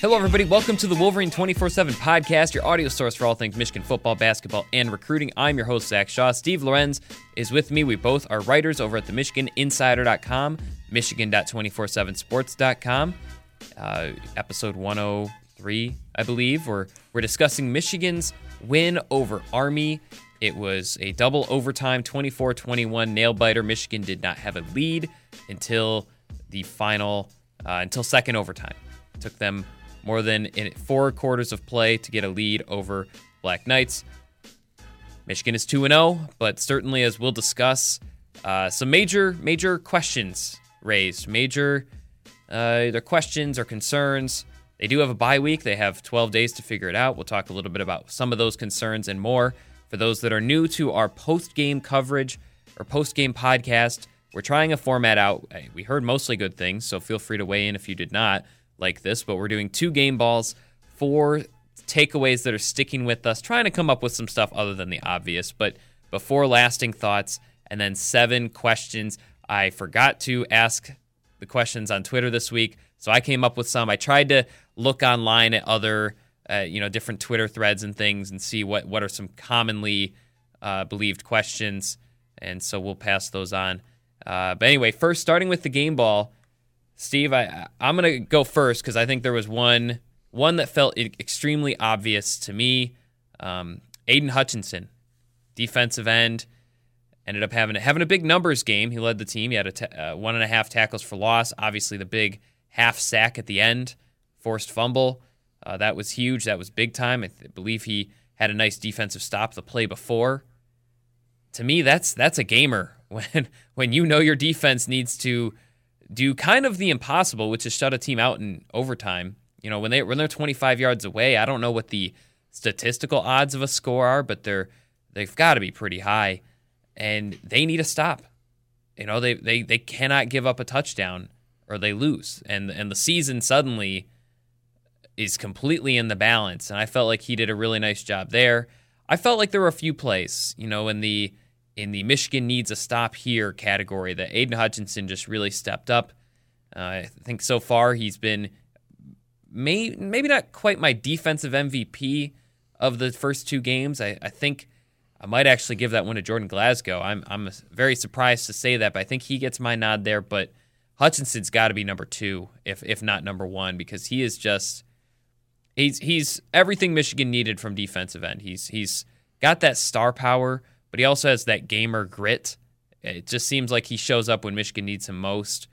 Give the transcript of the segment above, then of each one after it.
Hello, everybody. Welcome to the Wolverine 24 7 podcast, your audio source for all things Michigan football, basketball, and recruiting. I'm your host, Zach Shaw. Steve Lorenz is with me. We both are writers over at the MichiganInsider.com, Michigan.247sports.com. Uh, episode 103, I believe. We're, we're discussing Michigan's win over Army. It was a double overtime 24 21 nail biter. Michigan did not have a lead until the final, uh, until second overtime. It took them more than in four quarters of play to get a lead over Black Knights. Michigan is 2 0, but certainly, as we'll discuss, uh, some major, major questions raised. Major uh, either questions or concerns. They do have a bye week. They have 12 days to figure it out. We'll talk a little bit about some of those concerns and more. For those that are new to our post game coverage or post game podcast, we're trying a format out. We heard mostly good things, so feel free to weigh in if you did not like this. But we're doing two game balls, four takeaways that are sticking with us, trying to come up with some stuff other than the obvious, but before lasting thoughts, and then seven questions. I forgot to ask the questions on Twitter this week, so I came up with some. I tried to look online at other uh, you know different Twitter threads and things and see what what are some commonly uh, believed questions, and so we'll pass those on. Uh, but anyway, first starting with the game ball, Steve, I I'm gonna go first because I think there was one one that felt extremely obvious to me. Um, Aidan Hutchinson, defensive end, ended up having having a big numbers game. He led the team. He had a t- uh, one and a half tackles for loss. Obviously, the big half sack at the end, forced fumble. Uh, that was huge. That was big time. I th- believe he had a nice defensive stop the play before. To me, that's that's a gamer when when you know your defense needs to do kind of the impossible, which is shut a team out in overtime. You know, when they when they're 25 yards away, I don't know what the statistical odds of a score are, but they're they've got to be pretty high, and they need a stop. You know, they they they cannot give up a touchdown or they lose, and and the season suddenly is completely in the balance. And I felt like he did a really nice job there. I felt like there were a few plays, you know, in the in the Michigan needs a stop here category that Aidan Hutchinson just really stepped up. Uh, I think so far he's been may, maybe not quite my defensive MVP of the first two games. I, I think I might actually give that one to Jordan Glasgow. I'm I'm very surprised to say that, but I think he gets my nod there. But Hutchinson's got to be number two, if if not number one, because he is just he's he's everything Michigan needed from defensive end. He's he's got that star power, but he also has that gamer grit. It just seems like he shows up when Michigan needs him most.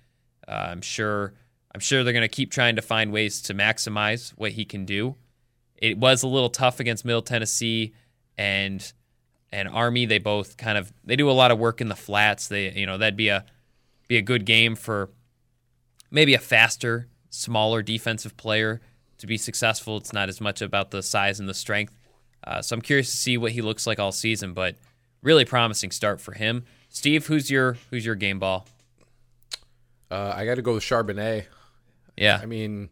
Uh, I'm sure I'm sure they're going to keep trying to find ways to maximize what he can do. It was a little tough against Middle Tennessee and and Army. They both kind of they do a lot of work in the flats. They you know that'd be a be a good game for maybe a faster, smaller defensive player to be successful. It's not as much about the size and the strength. Uh, so I'm curious to see what he looks like all season, but really promising start for him. Steve, who's your who's your game ball? Uh, I got to go with Charbonnet. Yeah, I mean,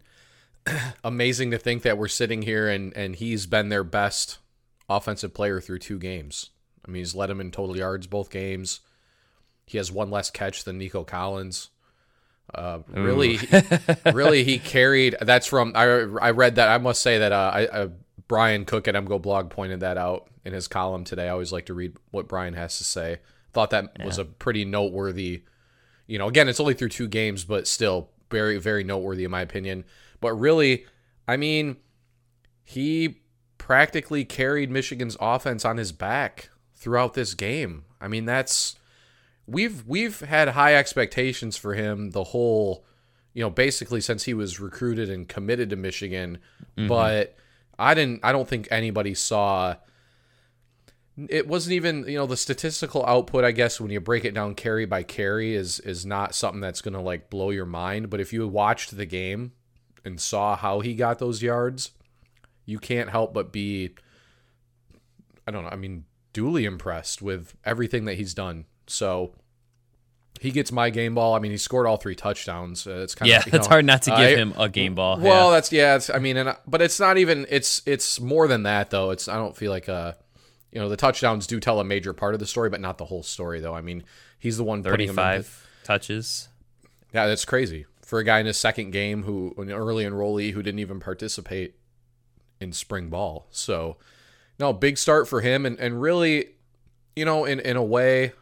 amazing to think that we're sitting here and and he's been their best offensive player through two games. I mean, he's led them in total yards both games. He has one less catch than Nico Collins. Uh, really, really, he carried. That's from I. I read that. I must say that uh, I, uh, Brian Cook at MGoBlog pointed that out in his column today. I always like to read what Brian has to say. Thought that yeah. was a pretty noteworthy. You know, again, it's only through two games, but still very, very noteworthy in my opinion. But really, I mean, he practically carried Michigan's offense on his back throughout this game. I mean, that's we've we've had high expectations for him the whole, you know, basically since he was recruited and committed to Michigan, mm-hmm. but I didn't I don't think anybody saw it wasn't even you know the statistical output i guess when you break it down carry by carry is is not something that's going to like blow your mind but if you watched the game and saw how he got those yards you can't help but be i don't know i mean duly impressed with everything that he's done so he gets my game ball. I mean, he scored all three touchdowns. Uh, it's kind yeah, of it's hard not to give uh, him a game ball. Well, yeah. that's yeah. It's, I mean, and but it's not even. It's it's more than that though. It's I don't feel like uh, you know, the touchdowns do tell a major part of the story, but not the whole story though. I mean, he's the one thirty-five touches. Yeah, that's crazy. for a guy in his second game who an early enrollee who didn't even participate in spring ball. So no, big start for him and, and really, you know, in, in a way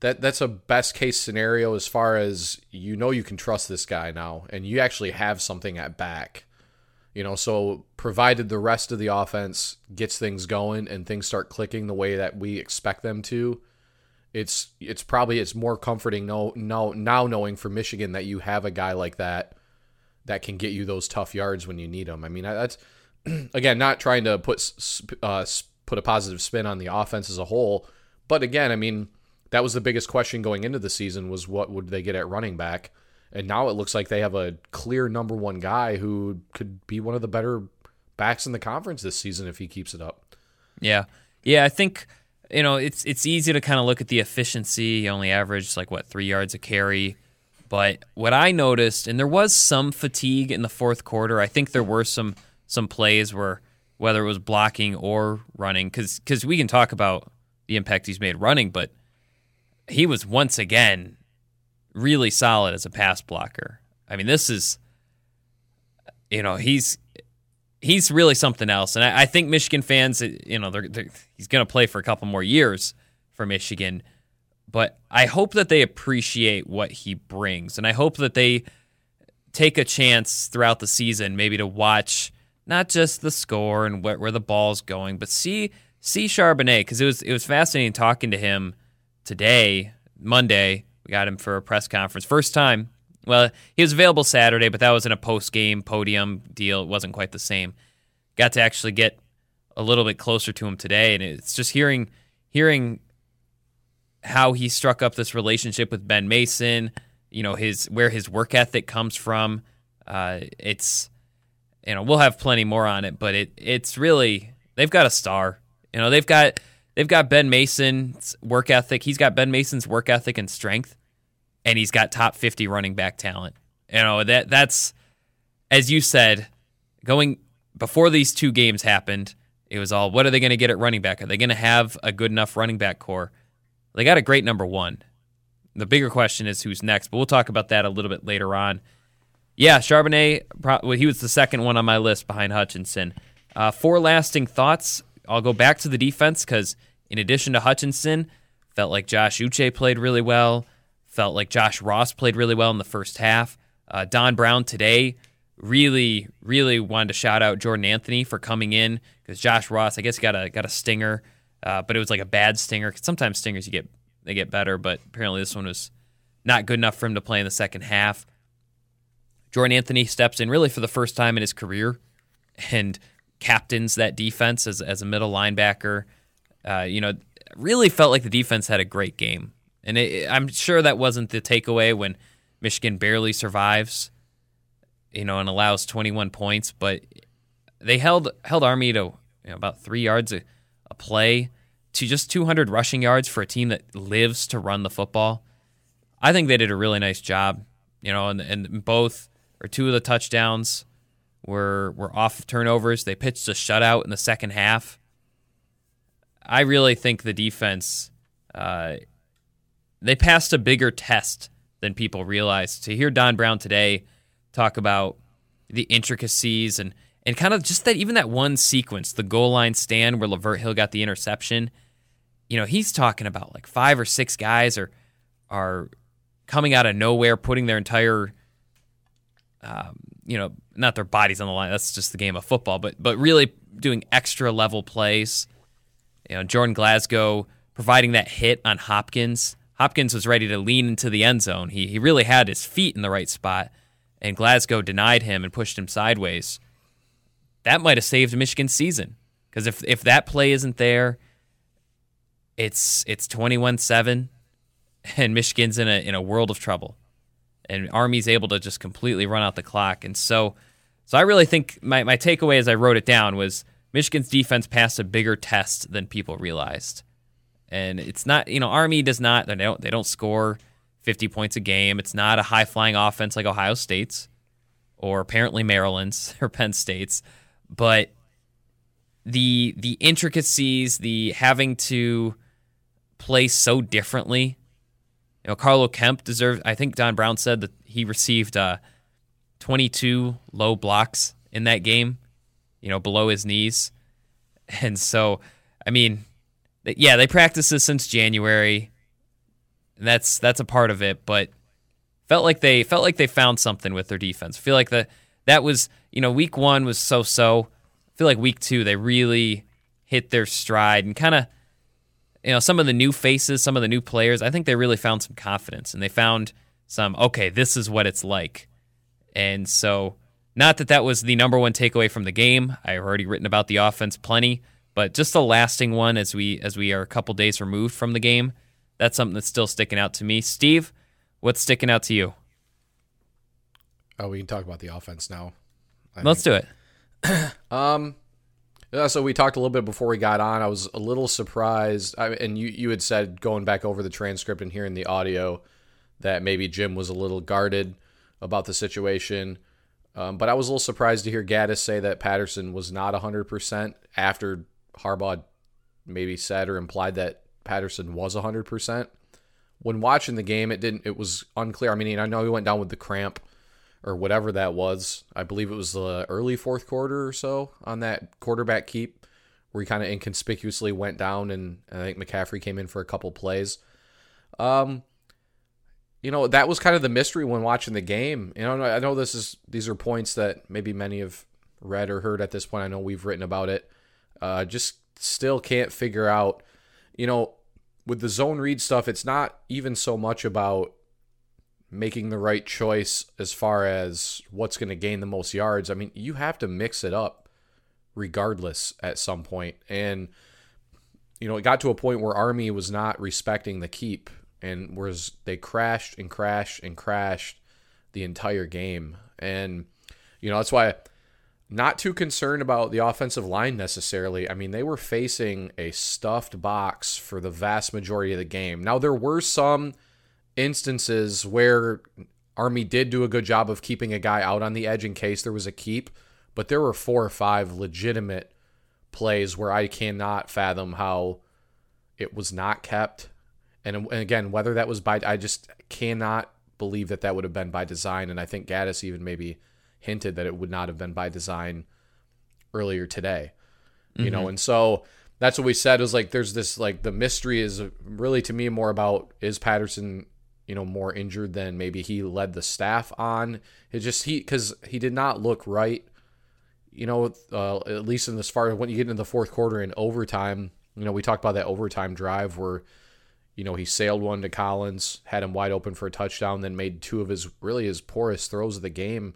that that's a best case scenario as far as you know you can trust this guy now and you actually have something at back. You know, so provided the rest of the offense gets things going and things start clicking the way that we expect them to, it's it's probably it's more comforting no no now knowing for Michigan that you have a guy like that that can get you those tough yards when you need them. I mean, that's again not trying to put uh, put a positive spin on the offense as a whole, but again, I mean, that was the biggest question going into the season was what would they get at running back? And now it looks like they have a clear number 1 guy who could be one of the better backs in the conference this season if he keeps it up. Yeah. Yeah, I think you know, it's it's easy to kind of look at the efficiency. He only averaged like what three yards a carry. But what I noticed, and there was some fatigue in the fourth quarter. I think there were some some plays where whether it was blocking or running, because we can talk about the impact he's made running, but he was once again really solid as a pass blocker. I mean, this is you know he's he's really something else. And I, I think Michigan fans, uh, you know, they're, they're, he's going to play for a couple more years for Michigan. But I hope that they appreciate what he brings. And I hope that they take a chance throughout the season, maybe to watch not just the score and where the ball's going, but see see Charbonnet because it was it was fascinating talking to him today, Monday. We got him for a press conference, first time well, he was available Saturday, but that was in a post game podium deal. It wasn't quite the same. Got to actually get a little bit closer to him today, and it's just hearing hearing how he struck up this relationship with Ben Mason. You know his where his work ethic comes from. Uh, it's you know we'll have plenty more on it, but it it's really they've got a star. You know they've got they've got Ben Mason's work ethic. He's got Ben Mason's work ethic and strength and he's got top 50 running back talent. You know, that that's as you said, going before these two games happened, it was all what are they going to get at running back? Are they going to have a good enough running back corps? They got a great number 1. The bigger question is who's next, but we'll talk about that a little bit later on. Yeah, Charbonnet, he was the second one on my list behind Hutchinson. Uh, four lasting thoughts. I'll go back to the defense because, in addition to Hutchinson, felt like Josh Uche played really well. Felt like Josh Ross played really well in the first half. Uh, Don Brown today really, really wanted to shout out Jordan Anthony for coming in because Josh Ross, I guess, got a got a stinger, uh, but it was like a bad stinger. Sometimes stingers you get they get better, but apparently this one was not good enough for him to play in the second half. Jordan Anthony steps in really for the first time in his career and captains that defense as as a middle linebacker. Uh, you know, really felt like the defense had a great game. And it, I'm sure that wasn't the takeaway when Michigan barely survives, you know, and allows 21 points. But they held held Army to you know, about three yards a, a play to just 200 rushing yards for a team that lives to run the football. I think they did a really nice job, you know, and, and both or two of the touchdowns were were off turnovers. They pitched a shutout in the second half. I really think the defense uh, they passed a bigger test than people realized. To hear Don Brown today talk about the intricacies and and kind of just that even that one sequence, the goal line stand where Lavert Hill got the interception, you know, he's talking about like five or six guys are are coming out of nowhere, putting their entire um, you know, not their bodies on the line. That's just the game of football, but but really doing extra level plays. You know, Jordan Glasgow providing that hit on Hopkins Hopkins was ready to lean into the end zone. He, he really had his feet in the right spot, and Glasgow denied him and pushed him sideways. That might have saved Michigan's season because if if that play isn't there, it's it's twenty one seven, and Michigan's in a in a world of trouble, and Army's able to just completely run out the clock. And so, so I really think my my takeaway as I wrote it down was Michigan's defense passed a bigger test than people realized and it's not you know Army does not they don't they don't score 50 points a game. It's not a high flying offense like Ohio State's or apparently Maryland's or Penn State's, but the the intricacies, the having to play so differently. You know, Carlo Kemp deserved. I think Don Brown said that he received uh, 22 low blocks in that game, you know, below his knees. And so, I mean, yeah, they practiced this since January. And that's that's a part of it, but felt like they felt like they found something with their defense. feel like the that was, you know, week 1 was so-so. I feel like week 2 they really hit their stride and kind of you know, some of the new faces, some of the new players, I think they really found some confidence and they found some okay, this is what it's like. And so not that that was the number one takeaway from the game. I've already written about the offense plenty, but just a lasting one as we as we are a couple days removed from the game. That's something that's still sticking out to me. Steve, what's sticking out to you? Oh, we can talk about the offense now. I Let's do it. um, so we talked a little bit before we got on. I was a little surprised, I, and you you had said going back over the transcript and hearing the audio that maybe Jim was a little guarded about the situation. Um, but I was a little surprised to hear Gattis say that Patterson was not 100% after Harbaugh maybe said or implied that Patterson was 100%. When watching the game, it didn't. It was unclear. I mean, I know he went down with the cramp or whatever that was. I believe it was the early fourth quarter or so on that quarterback keep where he kind of inconspicuously went down, and I think McCaffrey came in for a couple plays. Um, you know that was kind of the mystery when watching the game. You know, I know this is these are points that maybe many have read or heard at this point. I know we've written about it. Uh, just still can't figure out. You know, with the zone read stuff, it's not even so much about making the right choice as far as what's going to gain the most yards. I mean, you have to mix it up regardless at some point. And you know, it got to a point where Army was not respecting the keep and was they crashed and crashed and crashed the entire game. And you know, that's why not too concerned about the offensive line necessarily. I mean, they were facing a stuffed box for the vast majority of the game. Now there were some instances where Army did do a good job of keeping a guy out on the edge in case there was a keep, but there were four or five legitimate plays where I cannot fathom how it was not kept and, and again, whether that was by, I just cannot believe that that would have been by design. And I think Gattis even maybe hinted that it would not have been by design earlier today. You mm-hmm. know, and so that's what we said was like there's this like the mystery is really to me more about is Patterson you know more injured than maybe he led the staff on it just he because he did not look right you know uh, at least in this far when you get into the fourth quarter in overtime you know we talked about that overtime drive where you know, he sailed one to Collins, had him wide open for a touchdown, then made two of his really his poorest throws of the game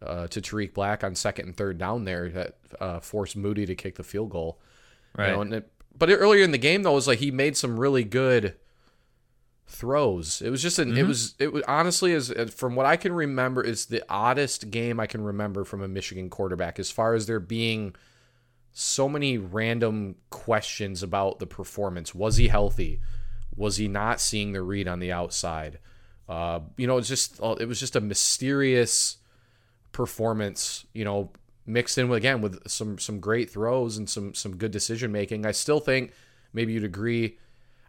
uh, to Tarik Black on second and third down there that uh, forced Moody to kick the field goal. Right. You know, it, but earlier in the game though, it was like he made some really good throws. It was just an. Mm-hmm. It was. It was honestly as from what I can remember, it's the oddest game I can remember from a Michigan quarterback as far as there being so many random questions about the performance. Was he healthy? Was he not seeing the read on the outside? Uh, you know, it's just uh, it was just a mysterious performance. You know, mixed in with again with some some great throws and some some good decision making. I still think maybe you'd agree.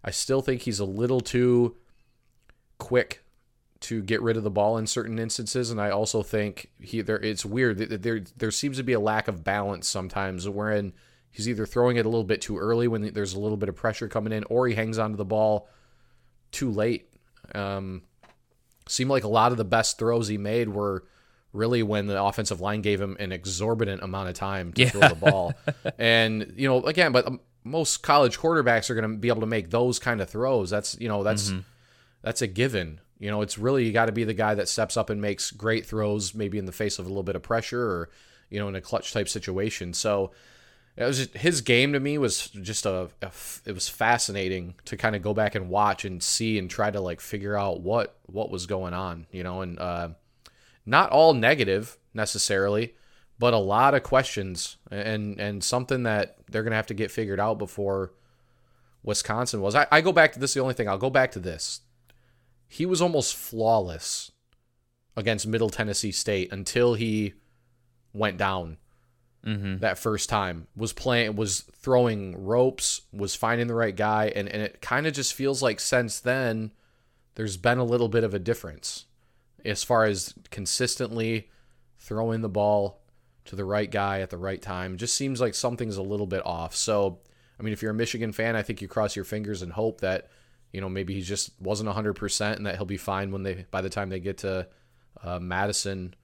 I still think he's a little too quick to get rid of the ball in certain instances, and I also think he there. It's weird. that There there seems to be a lack of balance sometimes, wherein he's either throwing it a little bit too early when there's a little bit of pressure coming in, or he hangs onto the ball too late. Um, seemed like a lot of the best throws he made were really when the offensive line gave him an exorbitant amount of time to yeah. throw the ball. and you know, again, but um, most college quarterbacks are going to be able to make those kind of throws. That's you know that's mm-hmm. that's a given. You know, it's really you got to be the guy that steps up and makes great throws, maybe in the face of a little bit of pressure or you know in a clutch type situation. So it was just, his game to me was just a, a, it was fascinating to kind of go back and watch and see and try to like figure out what what was going on you know and uh, not all negative necessarily but a lot of questions and and something that they're gonna have to get figured out before Wisconsin was I, I go back to this the only thing I'll go back to this he was almost flawless against Middle Tennessee State until he went down mm-hmm. that first time was playing was throwing ropes was finding the right guy and, and it kind of just feels like since then there's been a little bit of a difference as far as consistently throwing the ball to the right guy at the right time. Just seems like something's a little bit off. So, I mean, if you're a Michigan fan, I think you cross your fingers and hope that you know maybe he just wasn't 100% and that he'll be fine when they by the time they get to uh, Madison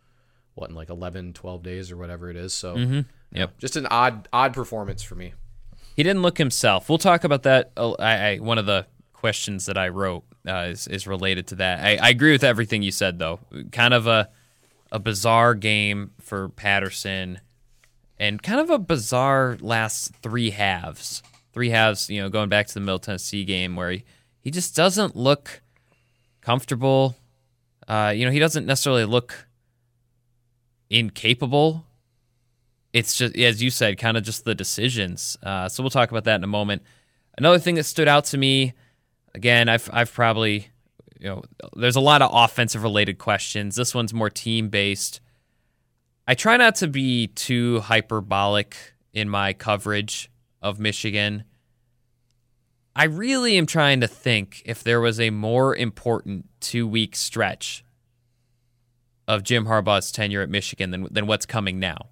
what in like 11 12 days or whatever it is. So mm-hmm. yep. just an odd odd performance for me. He didn't look himself. We'll talk about that. I, I one of the questions that i wrote uh, is, is related to that. I, I agree with everything you said though. Kind of a a bizarre game for patterson and kind of a bizarre last three halves three halves you know going back to the middle tennessee game where he, he just doesn't look comfortable uh, you know, he doesn't necessarily look incapable. It's just, as you said, kind of just the decisions. Uh, so we'll talk about that in a moment. Another thing that stood out to me, again, I've I've probably, you know, there's a lot of offensive related questions. This one's more team based. I try not to be too hyperbolic in my coverage of Michigan. I really am trying to think if there was a more important two week stretch of Jim Harbaugh's tenure at Michigan than than what's coming now.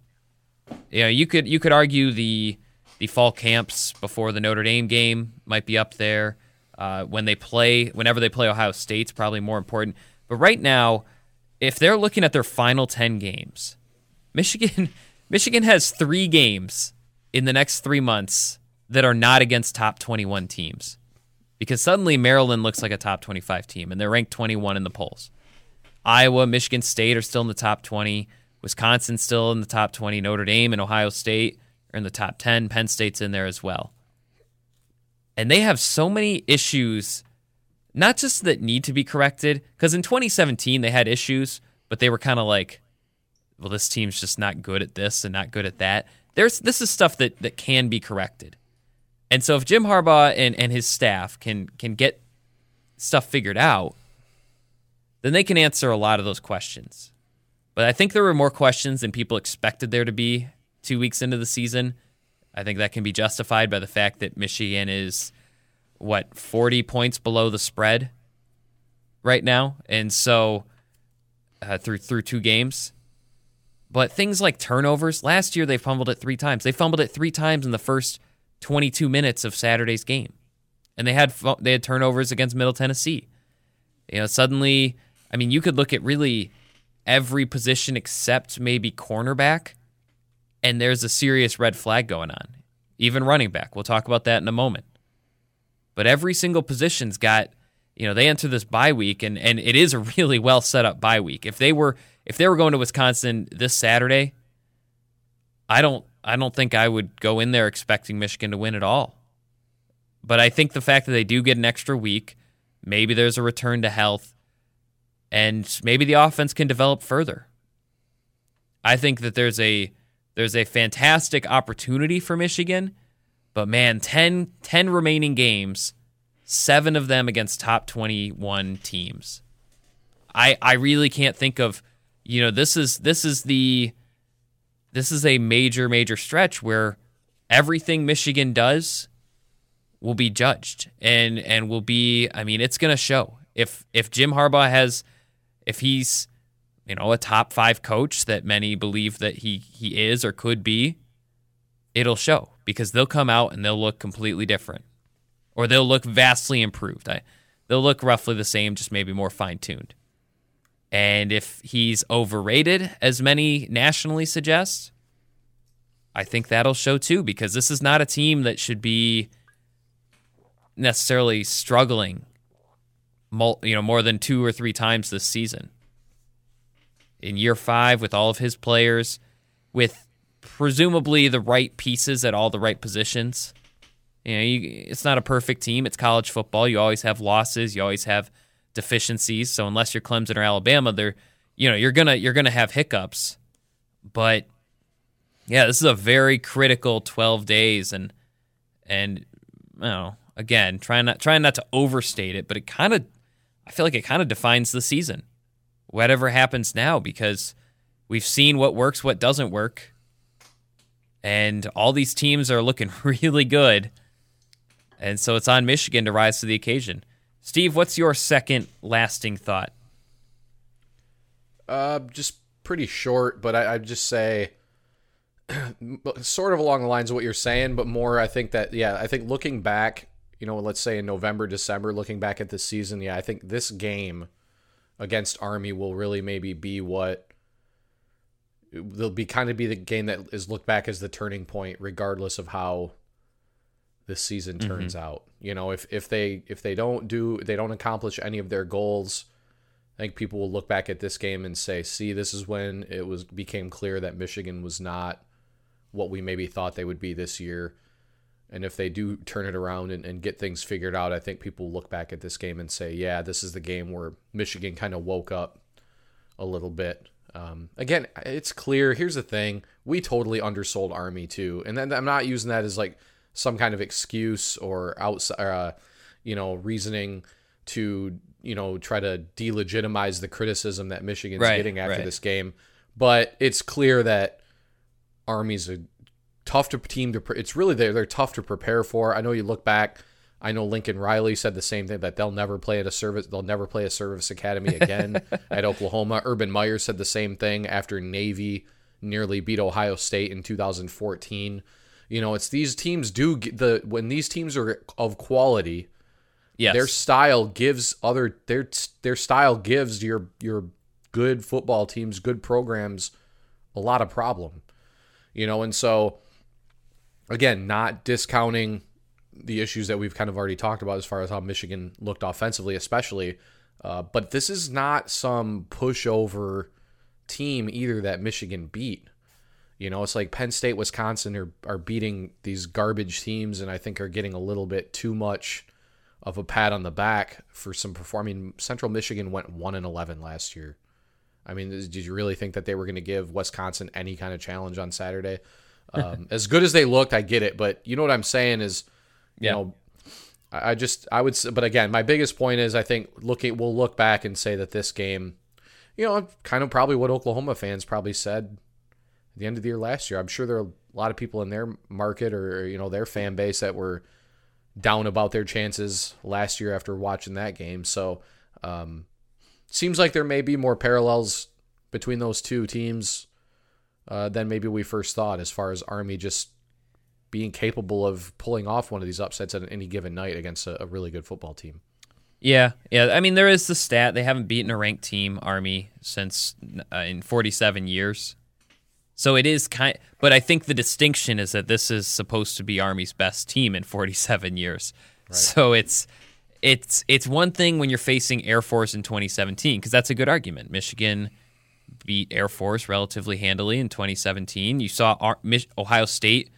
You know, you could you could argue the the fall camps before the Notre Dame game might be up there. Uh, when they play, whenever they play Ohio State's probably more important. But right now, if they're looking at their final ten games, Michigan Michigan has three games in the next three months that are not against top 21 teams. Because suddenly Maryland looks like a top 25 team and they're ranked 21 in the polls. Iowa, Michigan State are still in the top 20. Wisconsin still in the top 20. Notre Dame and Ohio State are in the top 10. Penn State's in there as well. And they have so many issues, not just that need to be corrected, because in 2017 they had issues, but they were kind of like, well, this team's just not good at this and not good at that. There's this is stuff that, that can be corrected. And so if Jim Harbaugh and, and his staff can can get stuff figured out, then they can answer a lot of those questions. But I think there were more questions than people expected there to be two weeks into the season. I think that can be justified by the fact that Michigan is what 40 points below the spread right now, and so uh, through through two games. But things like turnovers, last year they fumbled it three times. They fumbled it three times in the first 22 minutes of Saturday's game, and they had they had turnovers against Middle Tennessee. You know, suddenly, I mean, you could look at really every position except maybe cornerback, and there's a serious red flag going on. Even running back. We'll talk about that in a moment. But every single position's got, you know, they enter this bye week, and and it is a really well set up bye week. If they were if they were going to Wisconsin this Saturday, I don't I don't think I would go in there expecting Michigan to win at all. But I think the fact that they do get an extra week, maybe there's a return to health, and maybe the offense can develop further. I think that there's a there's a fantastic opportunity for Michigan, but man, 10, 10 remaining games, seven of them against top 21 teams. I I really can't think of, you know, this is this is the this is a major, major stretch where everything Michigan does will be judged and and will be I mean it's going to show. If if Jim Harbaugh has if he's you know a top 5 coach that many believe that he he is or could be, it'll show because they'll come out and they'll look completely different or they'll look vastly improved. I, they'll look roughly the same just maybe more fine-tuned. And if he's overrated, as many nationally suggest, I think that'll show too, because this is not a team that should be necessarily struggling, you know, more than two or three times this season. In year five, with all of his players, with presumably the right pieces at all the right positions. You know, you, it's not a perfect team. It's college football. You always have losses. You always have deficiencies. So unless you're Clemson or Alabama, they're you know you're gonna you're gonna have hiccups. But yeah, this is a very critical 12 days, and and you know again trying not trying not to overstate it, but it kind of I feel like it kind of defines the season. Whatever happens now, because we've seen what works, what doesn't work, and all these teams are looking really good. And so it's on Michigan to rise to the occasion. Steve, what's your second lasting thought? Uh, just pretty short, but I, I'd just say sort of along the lines of what you're saying, but more. I think that yeah, I think looking back, you know, let's say in November, December, looking back at this season, yeah, I think this game against Army will really maybe be what they'll be kind of be the game that is looked back as the turning point, regardless of how this season turns mm-hmm. out. You know, if if they if they don't do they don't accomplish any of their goals, I think people will look back at this game and say, "See, this is when it was became clear that Michigan was not what we maybe thought they would be this year." And if they do turn it around and, and get things figured out, I think people look back at this game and say, "Yeah, this is the game where Michigan kind of woke up a little bit." Um, again, it's clear. Here's the thing: we totally undersold Army too, and then I'm not using that as like some kind of excuse or outside, uh, you know, reasoning to you know try to delegitimize the criticism that Michigan's right, getting after right. this game. But it's clear that Army's a tough to team to. It's really they're they're tough to prepare for. I know you look back. I know Lincoln Riley said the same thing that they'll never play at a service. They'll never play a service academy again at Oklahoma. Urban Meyer said the same thing after Navy nearly beat Ohio State in 2014. You know, it's these teams do the when these teams are of quality. Yes. Their style gives other their their style gives your your good football teams, good programs a lot of problem. You know, and so again, not discounting the issues that we've kind of already talked about as far as how Michigan looked offensively, especially. Uh, but this is not some pushover team either that Michigan beat. You know, it's like Penn State, Wisconsin are, are beating these garbage teams, and I think are getting a little bit too much of a pat on the back for some performing. Central Michigan went one and eleven last year. I mean, did you really think that they were going to give Wisconsin any kind of challenge on Saturday? Um, as good as they looked, I get it, but you know what I'm saying is, you yeah. know, I just I would, Say, but again, my biggest point is I think looking we'll look back and say that this game, you know, kind of probably what Oklahoma fans probably said at the end of the year last year. I'm sure there are a lot of people in their market or you know their fan base that were down about their chances last year after watching that game. So um, seems like there may be more parallels between those two teams uh, than maybe we first thought, as far as Army just being capable of pulling off one of these upsets at any given night against a, a really good football team. Yeah, yeah. I mean, there is the stat they haven't beaten a ranked team, Army, since uh, in 47 years. So it is kind, but I think the distinction is that this is supposed to be Army's best team in 47 years. Right. So it's it's it's one thing when you're facing Air Force in 2017 because that's a good argument. Michigan beat Air Force relatively handily in 2017. You saw Ar- Mich- Ohio State,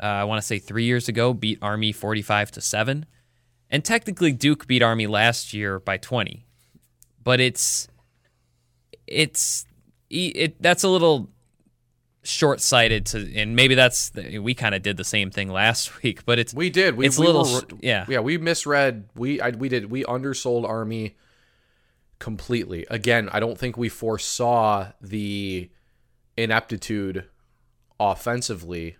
uh, I want to say three years ago, beat Army 45 to seven, and technically Duke beat Army last year by 20. But it's it's it that's a little short-sighted to and maybe that's the, we kind of did the same thing last week but it's we did we, it's we a little were, yeah yeah we misread we I, we did we undersold army completely again i don't think we foresaw the ineptitude offensively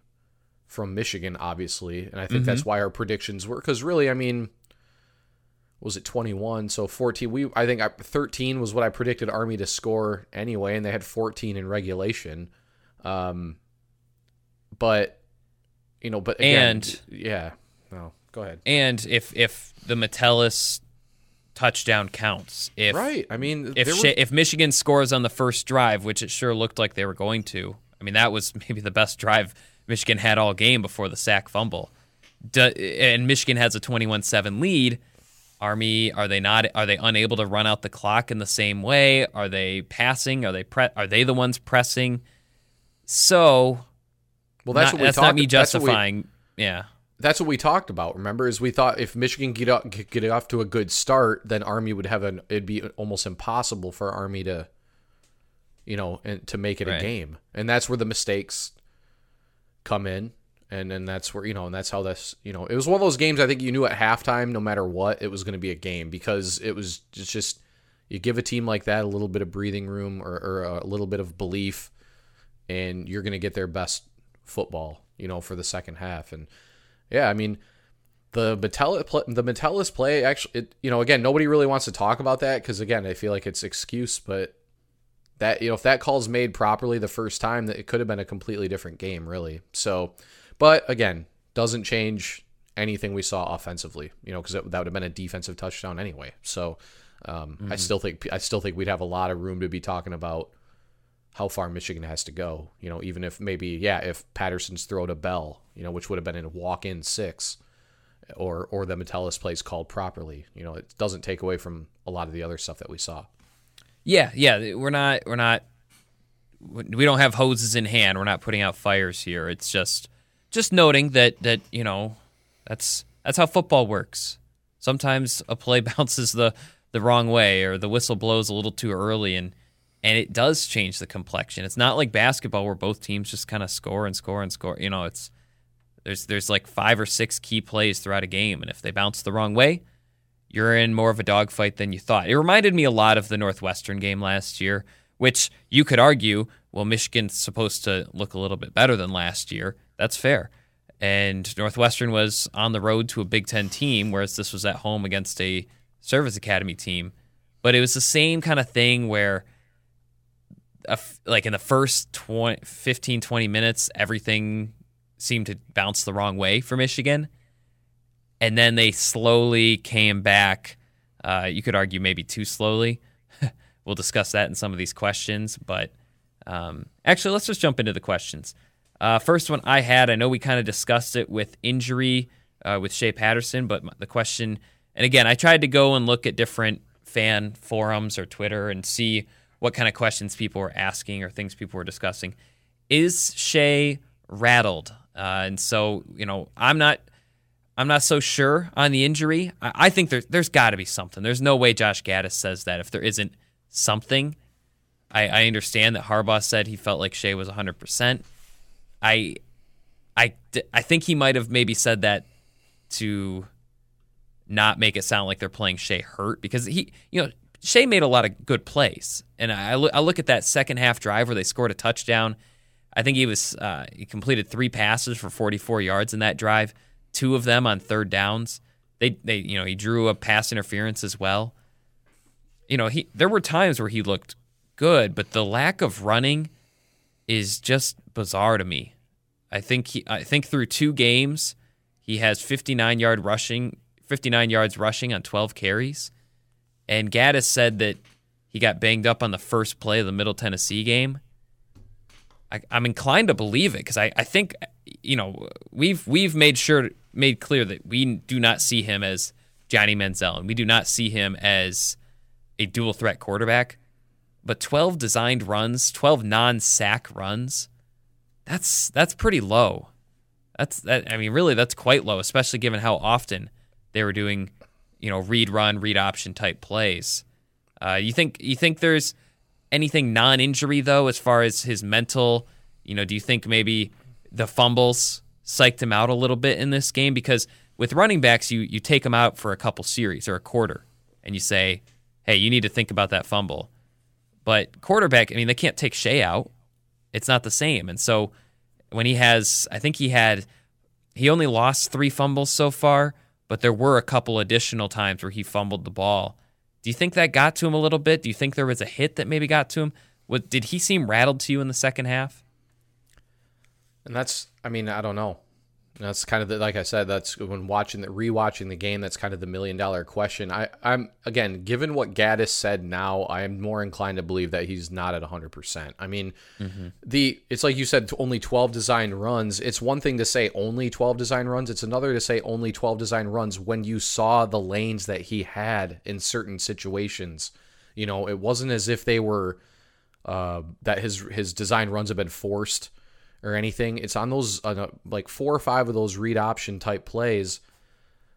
from michigan obviously and i think mm-hmm. that's why our predictions were because really i mean was it 21 so 14 we i think 13 was what i predicted army to score anyway and they had 14 in regulation um, but you know, but again, and yeah, no, go ahead. And if if the Metellus touchdown counts, if right, I mean, if were... if Michigan scores on the first drive, which it sure looked like they were going to, I mean, that was maybe the best drive Michigan had all game before the sack fumble. And Michigan has a 21-7 lead. Army are they not are they unable to run out the clock in the same way? Are they passing? Are they pre- are they the ones pressing? So, well, that's not, what we that's talked, not me justifying. We, yeah, that's what we talked about. Remember, is we thought if Michigan get up, get off to a good start, then Army would have an. It'd be almost impossible for Army to, you know, and to make it right. a game, and that's where the mistakes come in. And then that's where you know, and that's how this you know, it was one of those games. I think you knew at halftime, no matter what, it was going to be a game because it was just, just you give a team like that a little bit of breathing room or, or a little bit of belief and you're going to get their best football, you know, for the second half. And yeah, I mean, the Metellus the Metellus play actually, it, you know, again, nobody really wants to talk about that because again, I feel like it's excuse, but that you know if that call's made properly the first time, that it could have been a completely different game, really. So, but again, doesn't change anything we saw offensively. You know, because that would have been a defensive touchdown anyway. So, um, mm-hmm. I still think I still think we'd have a lot of room to be talking about how far Michigan has to go. You know, even if maybe yeah, if Patterson's throw to Bell, you know, which would have been a walk-in six, or or the Metellus plays called properly. You know, it doesn't take away from a lot of the other stuff that we saw. Yeah, yeah, we're not we're not we don't have hoses in hand. We're not putting out fires here. It's just just noting that that you know that's that's how football works. Sometimes a play bounces the the wrong way or the whistle blows a little too early and and it does change the complexion. It's not like basketball where both teams just kind of score and score and score. You know, it's there's there's like five or six key plays throughout a game, and if they bounce the wrong way, you're in more of a dogfight than you thought. It reminded me a lot of the Northwestern game last year, which you could argue, well, Michigan's supposed to look a little bit better than last year. That's fair. And Northwestern was on the road to a Big Ten team, whereas this was at home against a service academy team. But it was the same kind of thing where like in the first 20, 15, 20 minutes, everything seemed to bounce the wrong way for Michigan. And then they slowly came back. Uh, you could argue maybe too slowly. we'll discuss that in some of these questions. But um, actually, let's just jump into the questions. Uh, first one I had, I know we kind of discussed it with injury uh, with Shea Patterson, but the question, and again, I tried to go and look at different fan forums or Twitter and see what kind of questions people were asking or things people were discussing. Is Shea rattled? Uh, and so, you know, I'm not. I'm not so sure on the injury. I, I think there's there's got to be something. There's no way Josh Gattis says that if there isn't something. I, I understand that Harbaugh said he felt like Shea was 100. percent I, I, I think he might have maybe said that to not make it sound like they're playing Shea hurt because he, you know, Shea made a lot of good plays, and I look, I look at that second half drive where they scored a touchdown. I think he was uh, he completed three passes for 44 yards in that drive, two of them on third downs. They they you know he drew a pass interference as well. You know he there were times where he looked good, but the lack of running is just bizarre to me. I think he I think through two games he has 59 yard rushing 59 yards rushing on 12 carries. And Gattis said that he got banged up on the first play of the Middle Tennessee game. I, am inclined to believe it because I, I think you know we've we've made sure made clear that we do not see him as Johnny Manziel and we do not see him as a dual threat quarterback. But 12 designed runs, 12 non-sack runs, that's that's pretty low. That's that I mean really that's quite low, especially given how often they were doing you know read run read option type plays. Uh, you think you think there's anything non-injury though as far as his mental? You know, do you think maybe the fumbles psyched him out a little bit in this game because with running backs you you take them out for a couple series or a quarter and you say, "Hey, you need to think about that fumble." But quarterback, I mean, they can't take Shea out. It's not the same. And so when he has, I think he had, he only lost three fumbles so far, but there were a couple additional times where he fumbled the ball. Do you think that got to him a little bit? Do you think there was a hit that maybe got to him? What did he seem rattled to you in the second half? And that's, I mean, I don't know. That's kind of the, like I said. That's when watching the rewatching the game. That's kind of the million dollar question. I, I'm again, given what Gattis said now, I am more inclined to believe that he's not at 100. percent I mean, mm-hmm. the it's like you said, only 12 design runs. It's one thing to say only 12 design runs. It's another to say only 12 design runs when you saw the lanes that he had in certain situations. You know, it wasn't as if they were uh, that his his design runs have been forced or anything. It's on those uh, like four or five of those read option type plays.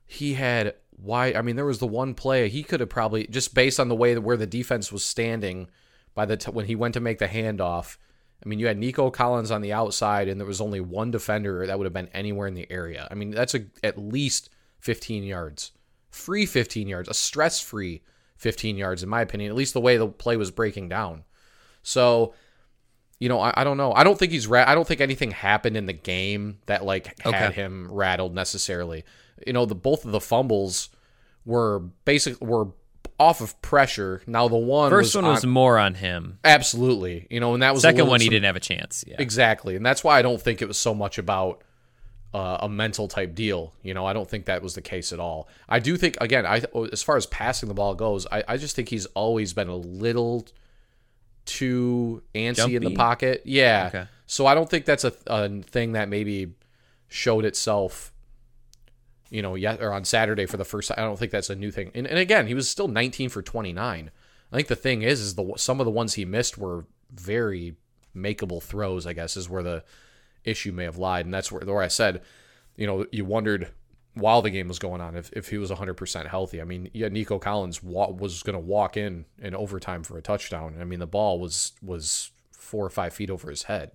He had why? I mean, there was the one play he could have probably just based on the way that where the defense was standing by the t- when he went to make the handoff. I mean, you had Nico Collins on the outside, and there was only one defender that would have been anywhere in the area. I mean, that's a, at least 15 yards, free 15 yards, a stress-free 15 yards, in my opinion. At least the way the play was breaking down. So you know, I, I, don't know. I don't think he's ra- I don't think anything happened in the game that like had okay. him rattled necessarily. You know, the both of the fumbles were basic were off of pressure. Now the one First was one was on- more on him. absolutely, you know, and that was Second one, he didn't have a chance. Yeah. Exactly, and that's why I don't think it was so much about uh, a mental type deal. You know, I don't think that was the case at all. I do think, again, I as far as passing the ball goes, I, I just think he's always been a little too antsy in the pocket. Yeah. Okay. So I don't think that's a, a thing that maybe showed itself. You know, yet or on Saturday for the first time. I don't think that's a new thing. And, and again, he was still 19 for 29. I think the thing is, is the some of the ones he missed were very makeable throws. I guess is where the issue may have lied, and that's where, where I said, you know, you wondered while the game was going on if, if he was 100% healthy. I mean, yeah, Nico Collins wa- was going to walk in in overtime for a touchdown. I mean, the ball was was four or five feet over his head,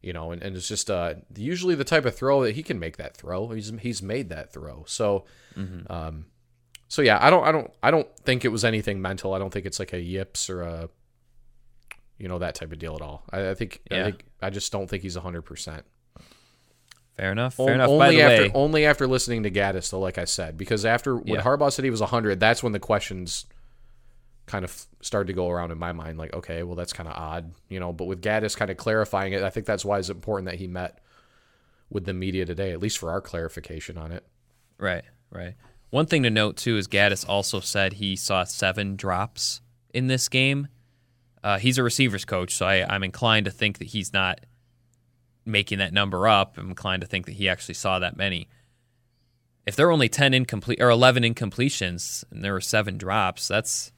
you know, and, and it's just uh, usually the type of throw that he can make that throw. He's he's made that throw. So, um, so yeah, I don't I don't I don't think it was anything mental. I don't think it's like a yips or a you know that type of deal at all. I, I think I think I just don't think he's 100%. Fair enough. O- Fair enough. Only By the after way, only after listening to Gattis, though, like I said, because after when Yeah. Harbaugh said he was 100, that's when the questions kind of started to go around in my mind. Like, okay, well, that's kind of odd, you know. But with Gattis kind of clarifying it, I think that's why it's important that he met with the media today, at least for our clarification on it. Right, right. One thing to note too is Gattis also said he saw seven drops in this game. Uh, he's a receivers coach, so I, I'm inclined to think that he's not making that number up. I'm inclined to think that he actually saw that many. If there are only ten incomplete or eleven incompletions and there were seven drops, that's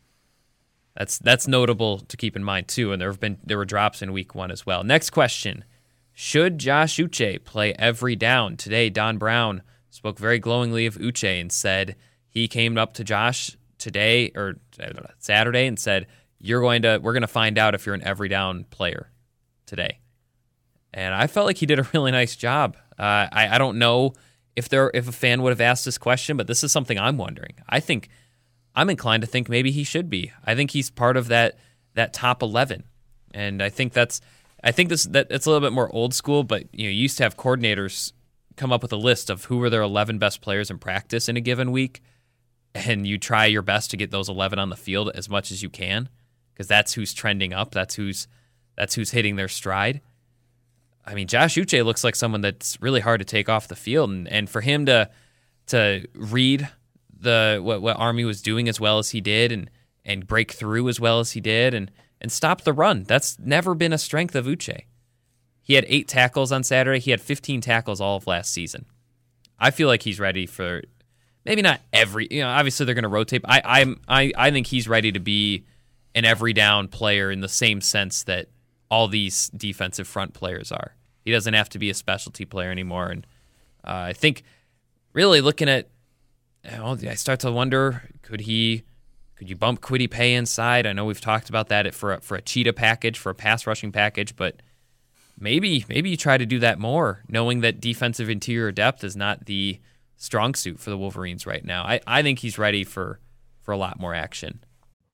that's that's notable to keep in mind too. And there have been there were drops in week one as well. Next question: Should Josh Uche play every down today? Don Brown spoke very glowingly of Uche and said he came up to Josh today or Saturday and said, "You're going to we're going to find out if you're an every down player today." And I felt like he did a really nice job. Uh, I I don't know if there if a fan would have asked this question, but this is something I'm wondering. I think I'm inclined to think maybe he should be. I think he's part of that that top 11. And I think that's I think this that it's a little bit more old school, but you know, you used to have coordinators come up with a list of who were their 11 best players in practice in a given week and you try your best to get those 11 on the field as much as you can because that's who's trending up, that's who's that's who's hitting their stride. I mean, Josh Uche looks like someone that's really hard to take off the field, and, and for him to to read the what, what Army was doing as well as he did, and and break through as well as he did, and and stop the run. That's never been a strength of Uche. He had eight tackles on Saturday. He had 15 tackles all of last season. I feel like he's ready for maybe not every. You know, obviously they're going to rotate. I I'm I I think he's ready to be an every down player in the same sense that all these defensive front players are. He doesn't have to be a specialty player anymore. And uh, I think really looking at, know, I start to wonder could he, could you bump Kwity Paye inside? I know we've talked about that for a, for a cheetah package, for a pass rushing package, but maybe maybe you try to do that more, knowing that defensive interior depth is not the strong suit for the Wolverines right now. I, I think he's ready for for a lot more action.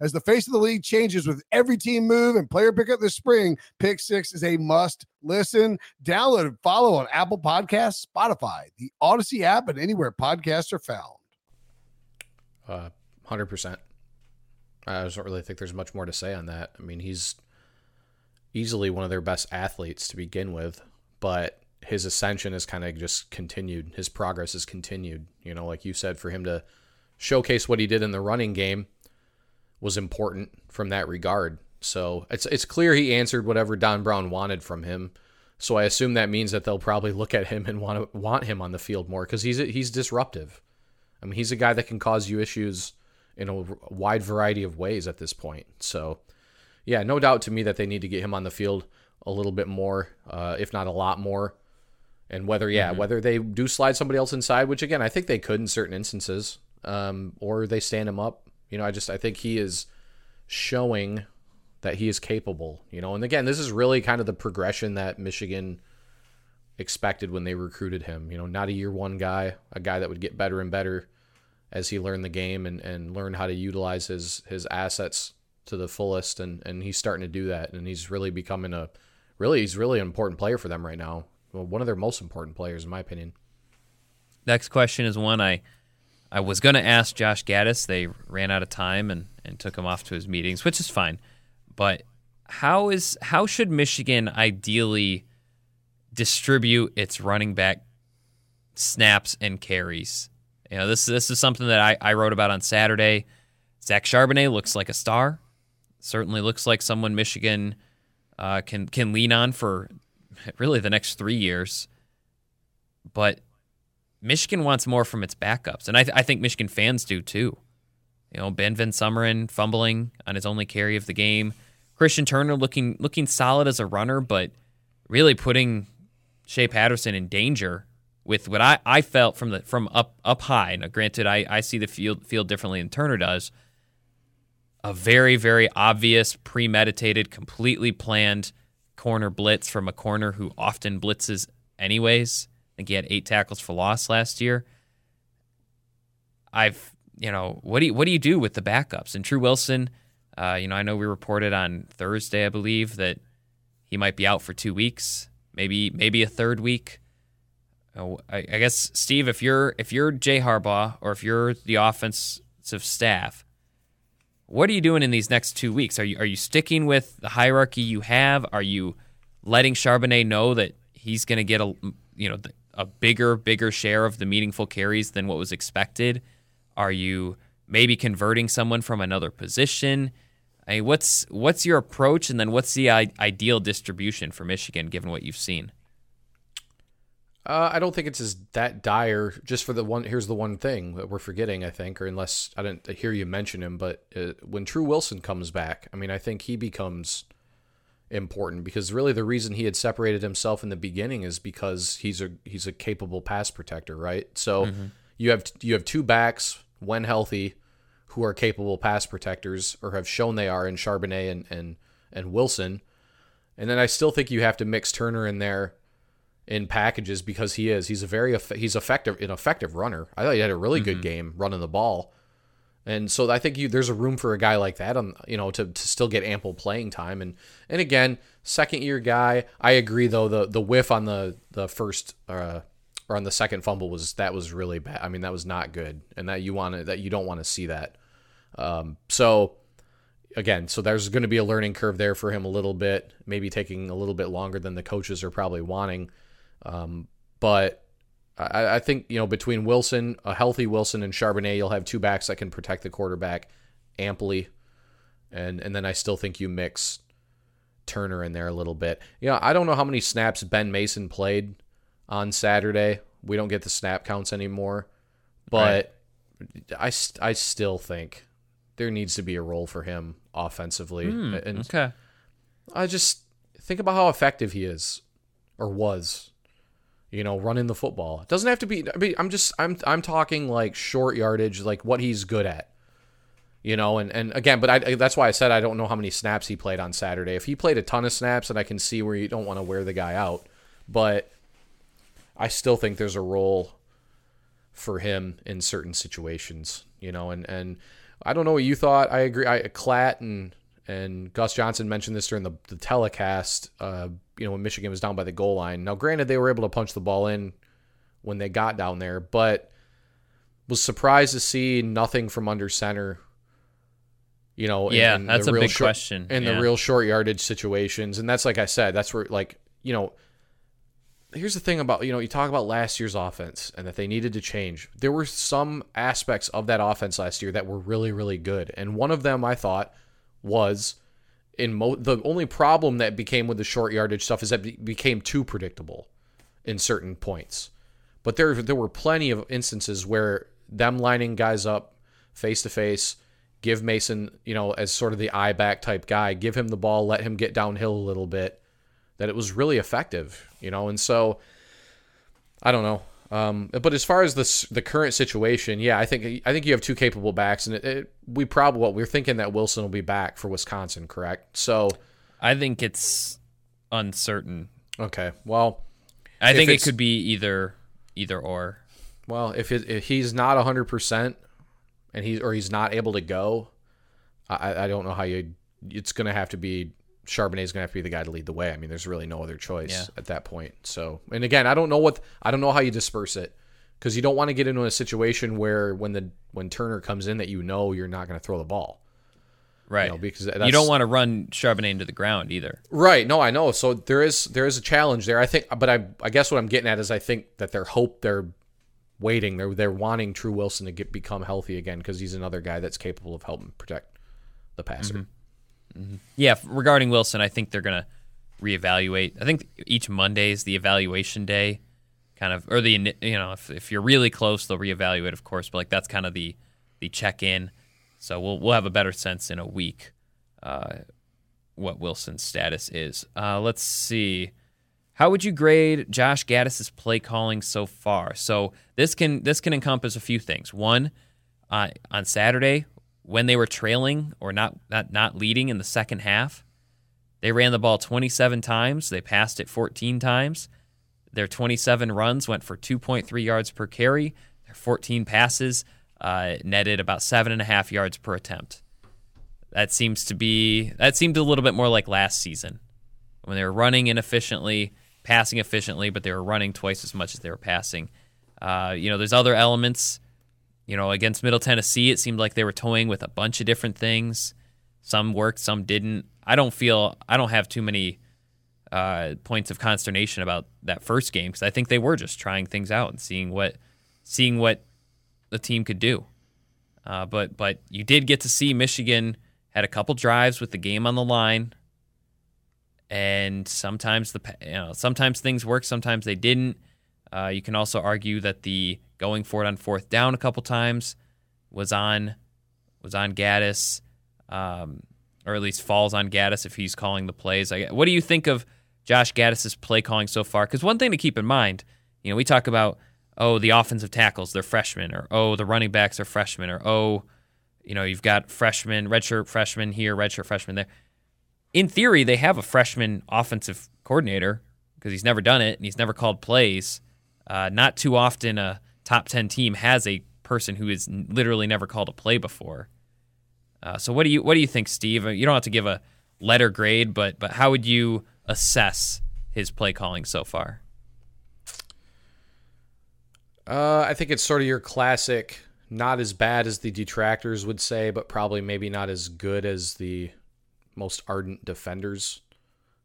As the face of the league changes with every team move and player pickup this spring, Pick Six is a must listen. Download and follow on Apple Podcasts, Spotify, the Odyssey app, and anywhere podcasts are found. Uh, hundred percent. I just don't really think there's much more to say on that. I mean, he's easily one of their best athletes to begin with, but his ascension has kind of just continued. His progress has continued. You know, like you said, for him to showcase what he did in the running game was important from that regard. So it's it's clear he answered whatever Don Brown wanted from him. So I assume that means that they'll probably look at him and want to want him on the field more because he's he's disruptive. I mean, he's a guy that can cause you issues in a wide variety of ways at this point. So, yeah, no doubt to me that they need to get him on the field a little bit more, uh, if not a lot more. And whether, yeah, whether they do slide somebody else inside, which again, I think they could in certain instances, um, or they stand him up. You know, I just I think he is showing that he is capable, you know. And again, this is really kind of the progression that Michigan expected when they recruited him. You know, not a year one guy, a guy that would get better and better as he learned the game and, and learned how to utilize his his assets to the fullest and, and he's starting to do that and he's really becoming a really he's really an important player for them right now. Well, one of their most important players in my opinion. Next question is one I I was going to ask Josh Gattis. They ran out of time and, and took him off to his meetings, which is fine. But how is how should Michigan ideally distribute its running back snaps and carries? You know, this this is something that I, I wrote about on Saturday. Zach Charbonnet looks like a star. Certainly looks like someone Michigan uh, can can lean on for really the next three years. But Michigan wants more from its backups, and I, th- I think Michigan fans do too. You know, Ben Van Sumeren fumbling on his only carry of the game. Christian Turner looking looking solid as a runner, but really putting Shea Patterson in danger with what I, I felt from the from up up high. Now, granted, I, I see the field field differently than Turner does. A very very obvious, premeditated, completely planned corner blitz from a corner who often blitzes anyways think he had eight tackles for loss last year. I've, you know, what do you, what do you do with the backups? And Tru Wilson, uh, you know, I know we reported on Thursday, I believe, that he might be out for two weeks, maybe maybe a third week. Uh, I, I guess Steve, if you're if you're Jay Harbaugh or if you're the offensive staff, what are you doing in these next two weeks? Are you are you sticking with the hierarchy you have? Are you letting Charbonnet know that he's going to get a you know a bigger, bigger share of the meaningful carries than what was expected? Are you maybe converting someone from another position? I mean, what's what's your approach, and then what's the I- ideal distribution for Michigan given what you've seen? Uh, I don't think it's as that dire. Just for the one, here's the one thing that we're forgetting. I think, or unless I didn't hear you mention him, but uh, when Tru Wilson comes back, I mean, I think he becomes important because really the reason he had separated himself in the beginning is because he's a he's a capable pass protector, right? So mm-hmm. you have you have two backs when healthy who are capable pass protectors or have shown they are in Charbonnet and and and Wilson. And then I still think you have to mix Turner in there in packages because he is he's a very he's effective an effective runner. I thought he had a really mm-hmm. good game running the ball. And so I think you, there's a room for a guy like that on you know to, to still get ample playing time. And and again second year guy I agree though the the whiff on the the first uh, or on the second fumble was that was really bad. I mean that was not good. And that you want that you don't want to see that. Um, so again so there's going to be a learning curve there for him a little bit maybe taking a little bit longer than the coaches are probably wanting. Um, but I, I think you know between Wilson, a healthy Wilson, and Charbonnet, you'll have two backs that can protect the quarterback amply, and and then I still think you mix Turner in there a little bit. Yeah, you know, I don't know how many snaps Ben Mason played on Saturday. We don't get the snap counts anymore, but right. I I still think there needs to be a role for him offensively. Mm, and okay, I just think about how effective he is or was you know, running the football. It doesn't have to be I mean, I'm just I'm I'm talking like short yardage, like what he's good at. You know, and and again, but I that's why I said I don't know how many snaps he played on Saturday. If he played a ton of snaps, and I can see where you don't want to wear the guy out, but I still think there's a role for him in certain situations, you know, and and I don't know what you thought. I agree. I Klatt and and Gus Johnson mentioned this during the, the telecast. Uh, you know, when Michigan was down by the goal line. Now, granted, they were able to punch the ball in when they got down there, but was surprised to see nothing from under center. You know, yeah, in, in that's a big short, question. In yeah. the real short yardage situations, and that's like I said, that's where like you know. Here's the thing about you know you talk about last year's offense and that they needed to change. There were some aspects of that offense last year that were really really good, and one of them I thought was in mo- the only problem that became with the short yardage stuff is that it became too predictable in certain points. But there there were plenty of instances where them lining guys up face to face, give Mason, you know, as sort of the eye back type guy, give him the ball, let him get downhill a little bit, that it was really effective, you know. And so I don't know. Um, but as far as the the current situation, yeah, I think I think you have two capable backs, and it, it, we probably what we're thinking that Wilson will be back for Wisconsin, correct? So I think it's uncertain. okay, well, I think it could be either either or. well, if it, if he's not hundred percent, and he's or he's not able to go, I I don't know how you. It's going to have to be Charbonnet's going to have to be the guy to lead the way. I mean, there's really no other choice Yeah. at that point. So, and again, I don't know what I don't know how you disperse it because you don't want to get into a situation where when the when Turner comes in that you know you're not going to throw the ball. Right. You know, because you don't want to run Charbonnet into the ground either. Right. No, I know. So there is there is a challenge there. I think, but I I guess what I'm getting at is I think that their hope they're waiting. They're they're wanting Tru Wilson to get become healthy again because he's another guy that's capable of helping protect the passer. Mm-hmm. Yeah, regarding Wilson, I think they're going to reevaluate. I think each Monday is the evaluation day, kind of, or the you know, if, if you're really close, they'll reevaluate, of course. But like that's kind of the the check in. So we'll we'll have a better sense in a week uh, what Wilson's status is. Uh, let's see. How would you grade Josh Gattis's play calling so far? So this can this can encompass a few things. One, uh, on Saturday when they were trailing or not, not not leading in the second half, they ran the ball 27 times. They passed it 14 times. Their 27 runs went for 2.3 yards per carry. Their 14 passes uh, netted about seven and a half yards per attempt. That seems to be that seemed a little bit more like last season when they were running inefficiently, passing efficiently, but they were running twice as much as they were passing. Uh, you know, there's other elements. You know, against Middle Tennessee, it seemed like they were toying with a bunch of different things. Some worked, some didn't. I don't feel I don't have too many uh, points of consternation about that first game because I think they were just trying things out and seeing what seeing what the team could do. Uh, but but you did get to see Michigan had a couple drives with the game on the line, and sometimes the you know sometimes things worked, sometimes they didn't. Uh, you can also argue that the going for it on fourth down a couple times was on was on Gattis, um, or at least falls on Gattis if he's calling the plays. I, what do you think of Josh Gattis's play calling so far? Because one thing to keep in mind, you know, we talk about oh the offensive tackles they're freshmen, or oh the running backs are freshmen, or oh you know you've got freshmen redshirt freshmen here, redshirt freshmen there. In theory, they have a freshman offensive coordinator because he's never done it and he's never called plays. Uh, not too often a top 10 team has a person who is literally never called a play before. Uh, so what do you what do you think, Steve? Uh, You don't have to give a letter grade, but but how would you assess his play calling so far? Uh, I think it's sort of your classic, not as bad as the detractors would say, but probably maybe not as good as the most ardent defenders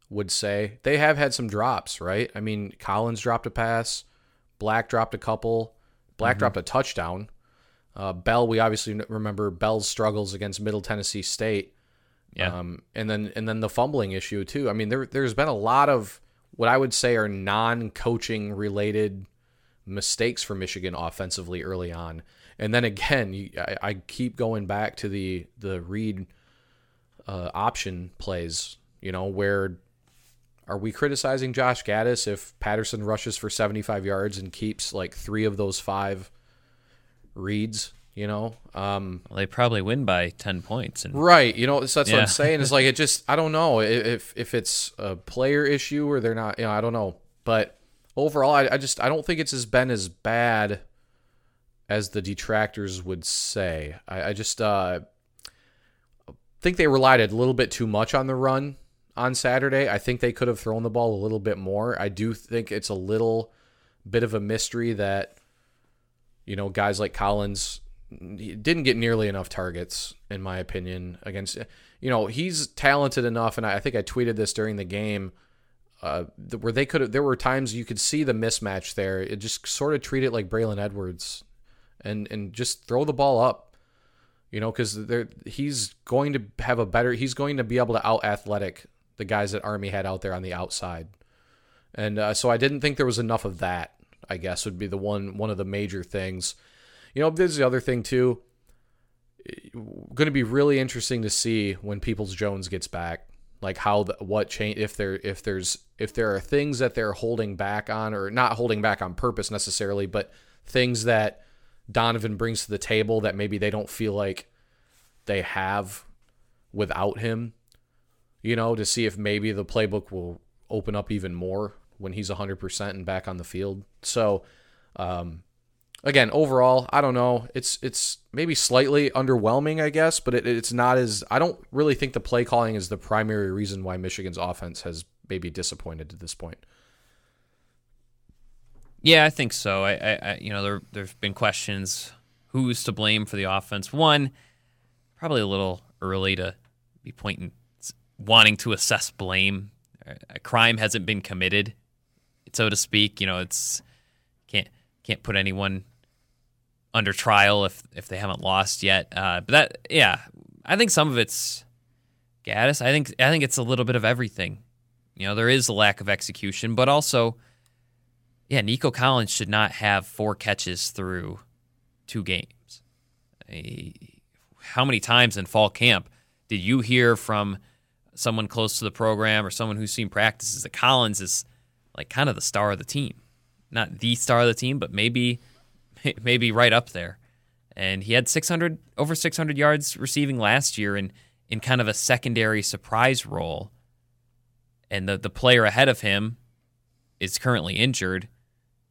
would say. They have had some drops, right? I mean, Collins dropped a pass, Black dropped a couple, Black dropped a touchdown. Uh, Bell, we obviously remember Bell's struggles against Middle Tennessee State. Yeah. Um, and then and then the fumbling issue too. I mean, there there's been a lot of what I would say are non-coaching related mistakes for Michigan offensively early on. And then again, you, I, I keep going back to the the read uh, option plays. You know, where are we criticizing Josh Gattis if Patterson rushes for 75 yards and keeps like three of those five reads? You know, um, Well, they probably win by 10 points. And Right. You know, so that's what I'm saying. Is like it just I don't know if if it's a player issue or they're not. You know, I don't know. But overall, I, I just I don't think it's as been as bad as the detractors would say. I, I just uh, think they relied a little bit too much on the run on Saturday. I think they could have thrown the ball a little bit more. I do think it's a little bit of a mystery that you know guys like Collins didn't get nearly enough targets in my opinion against you know he's talented enough and I, think I tweeted this during the game uh, where they could have there were times you could see the mismatch there it just sort of treat it like Braylon Edwards and and just throw the ball up you know because he's going to have a better he's going to be able to out athletic the guys that Army had out there on the outside and uh, so I didn't think there was enough of that I guess would be the one one of the major things you know, there's the other thing too. Going to be really interesting to see when Peoples Jones gets back. like how the, what change if there if there's if there are things that they're holding back on or not holding back on purpose necessarily, but things that Donovan brings to the table that maybe they don't feel like they have without him. You know, to see if maybe the playbook will open up even more when he's 100% and back on the field. So, um, again, overall, I don't know. It's it's maybe slightly underwhelming, I guess, but it, it's not as I don't really think the play calling is the primary reason why Michigan's offense has maybe disappointed to this point. Yeah, I think so. I, I, I you know, there there've been questions who's to blame for the offense. One, probably a little early to be pointing, wanting to assess blame. A crime hasn't been committed, so to speak. You know, it's can't can't put anyone under trial if if they haven't lost yet. Uh, but that, yeah, I think some of it's Gattis. I think I think it's a little bit of everything. You know, there is a lack of execution, but also, yeah, Nico Collins should not have four catches through two games. How many times in fall camp did you hear from someone close to the program or someone who's seen practices that Collins is like kind of the star of the team? Not the star of the team, but maybe maybe right up there. And he had 600 over 600 yards receiving last year in in kind of a secondary surprise role. And the the player ahead of him is currently injured.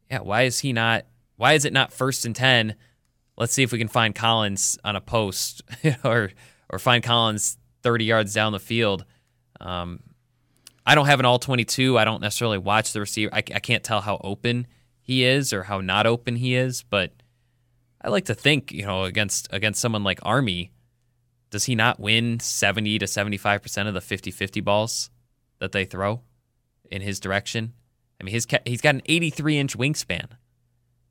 Yeah, why is he not why is it not first and 10? Let's see if we can find Collins on a post or or find Collins 30 yards down the field. Um, I don't have an all 22. I don't necessarily watch the receiver. I, I can't tell how open he is or how not open he is, but I like to think, you know, against against someone like Army, does he not win 70 to 75% of the 50-50 balls that they throw in his direction? I mean, his he's got an 83-inch wingspan.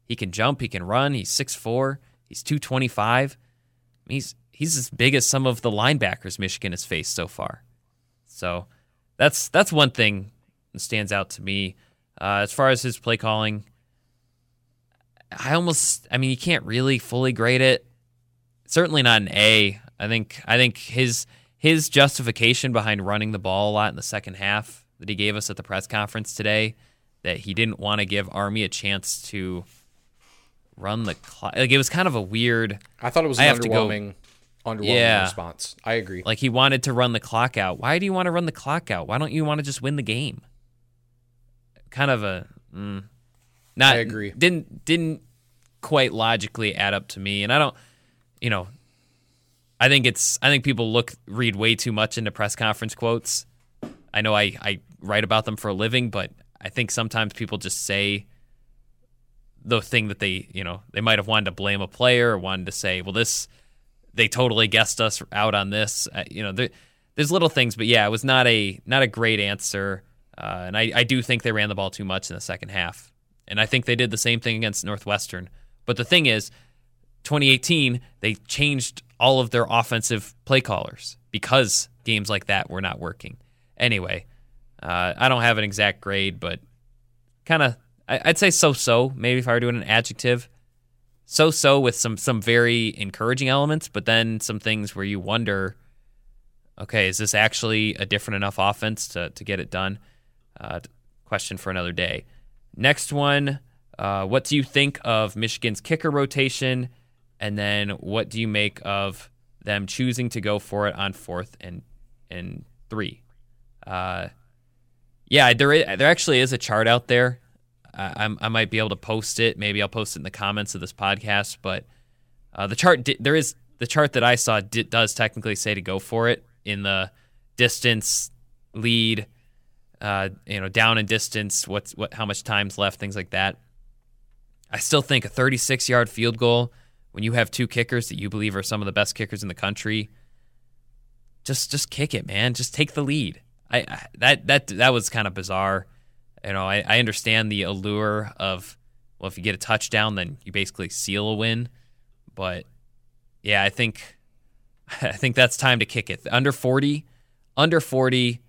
He can jump, he can run, he's 6'4", he's 225. I mean, he's he's as big as some of the linebackers Michigan has faced so far. So, that's that's one thing that stands out to me. Uh, as far as his play calling, I almost, I mean, you can't really fully grade it. Certainly not an A. I think, I think his his justification behind running the ball a lot in the second half that he gave us at the press conference today, that he didn't want to give Army a chance to run the clock. Like it was kind of a weird. I thought it was an underwhelming, go, underwhelming yeah, response. I agree. Like he wanted to run the clock out. Why do you want to run the clock out? Why don't you want to just win the game? Kind of a. Mm, not, I agree. Didn't didn't quite logically add up to me, and I don't, you know, I think it's I think people look read way too much into press conference quotes. I know I I write about them for a living, but I think sometimes people just say the thing that they you know they might have wanted to blame a player or wanted to say, well, this they totally guessed us out on this. Uh, you know, there, there's little things, but yeah, it was not a not a great answer. Uh, and I, I do think they ran the ball too much in the second half. And I think they did the same thing against Northwestern. But the thing is, 2018, they changed all of their offensive play callers because games like that were not working. Anyway, uh, I don't have an exact grade, but kind of, I'd say so so. Maybe if I were doing an adjective, so so with some some very encouraging elements, but then some things where you wonder, okay, is this actually a different enough offense to to get it done? Uh, question for another day. Next one, uh, what do you think of Michigan's kicker rotation? And then what do you make of them choosing to go for it on fourth and and three? Uh, yeah, there is, there actually is a chart out there. I, I might be able to post it. Maybe I'll post it in the comments of this podcast. But uh, the chart there is the chart that I saw does technically say to go for it in the distance lead uh, you know, down in distance, what's what, how much time's left, things like that. I still think a 36 yard field goal when you have two kickers that you believe are some of the best kickers in the country. Just just kick it, man. Just take the lead. I, I that that that was kind of bizarre. You know, I, I understand the allure of well, if you get a touchdown, then you basically seal a win. But yeah, I think I think that's time to kick it. Under 40, under 40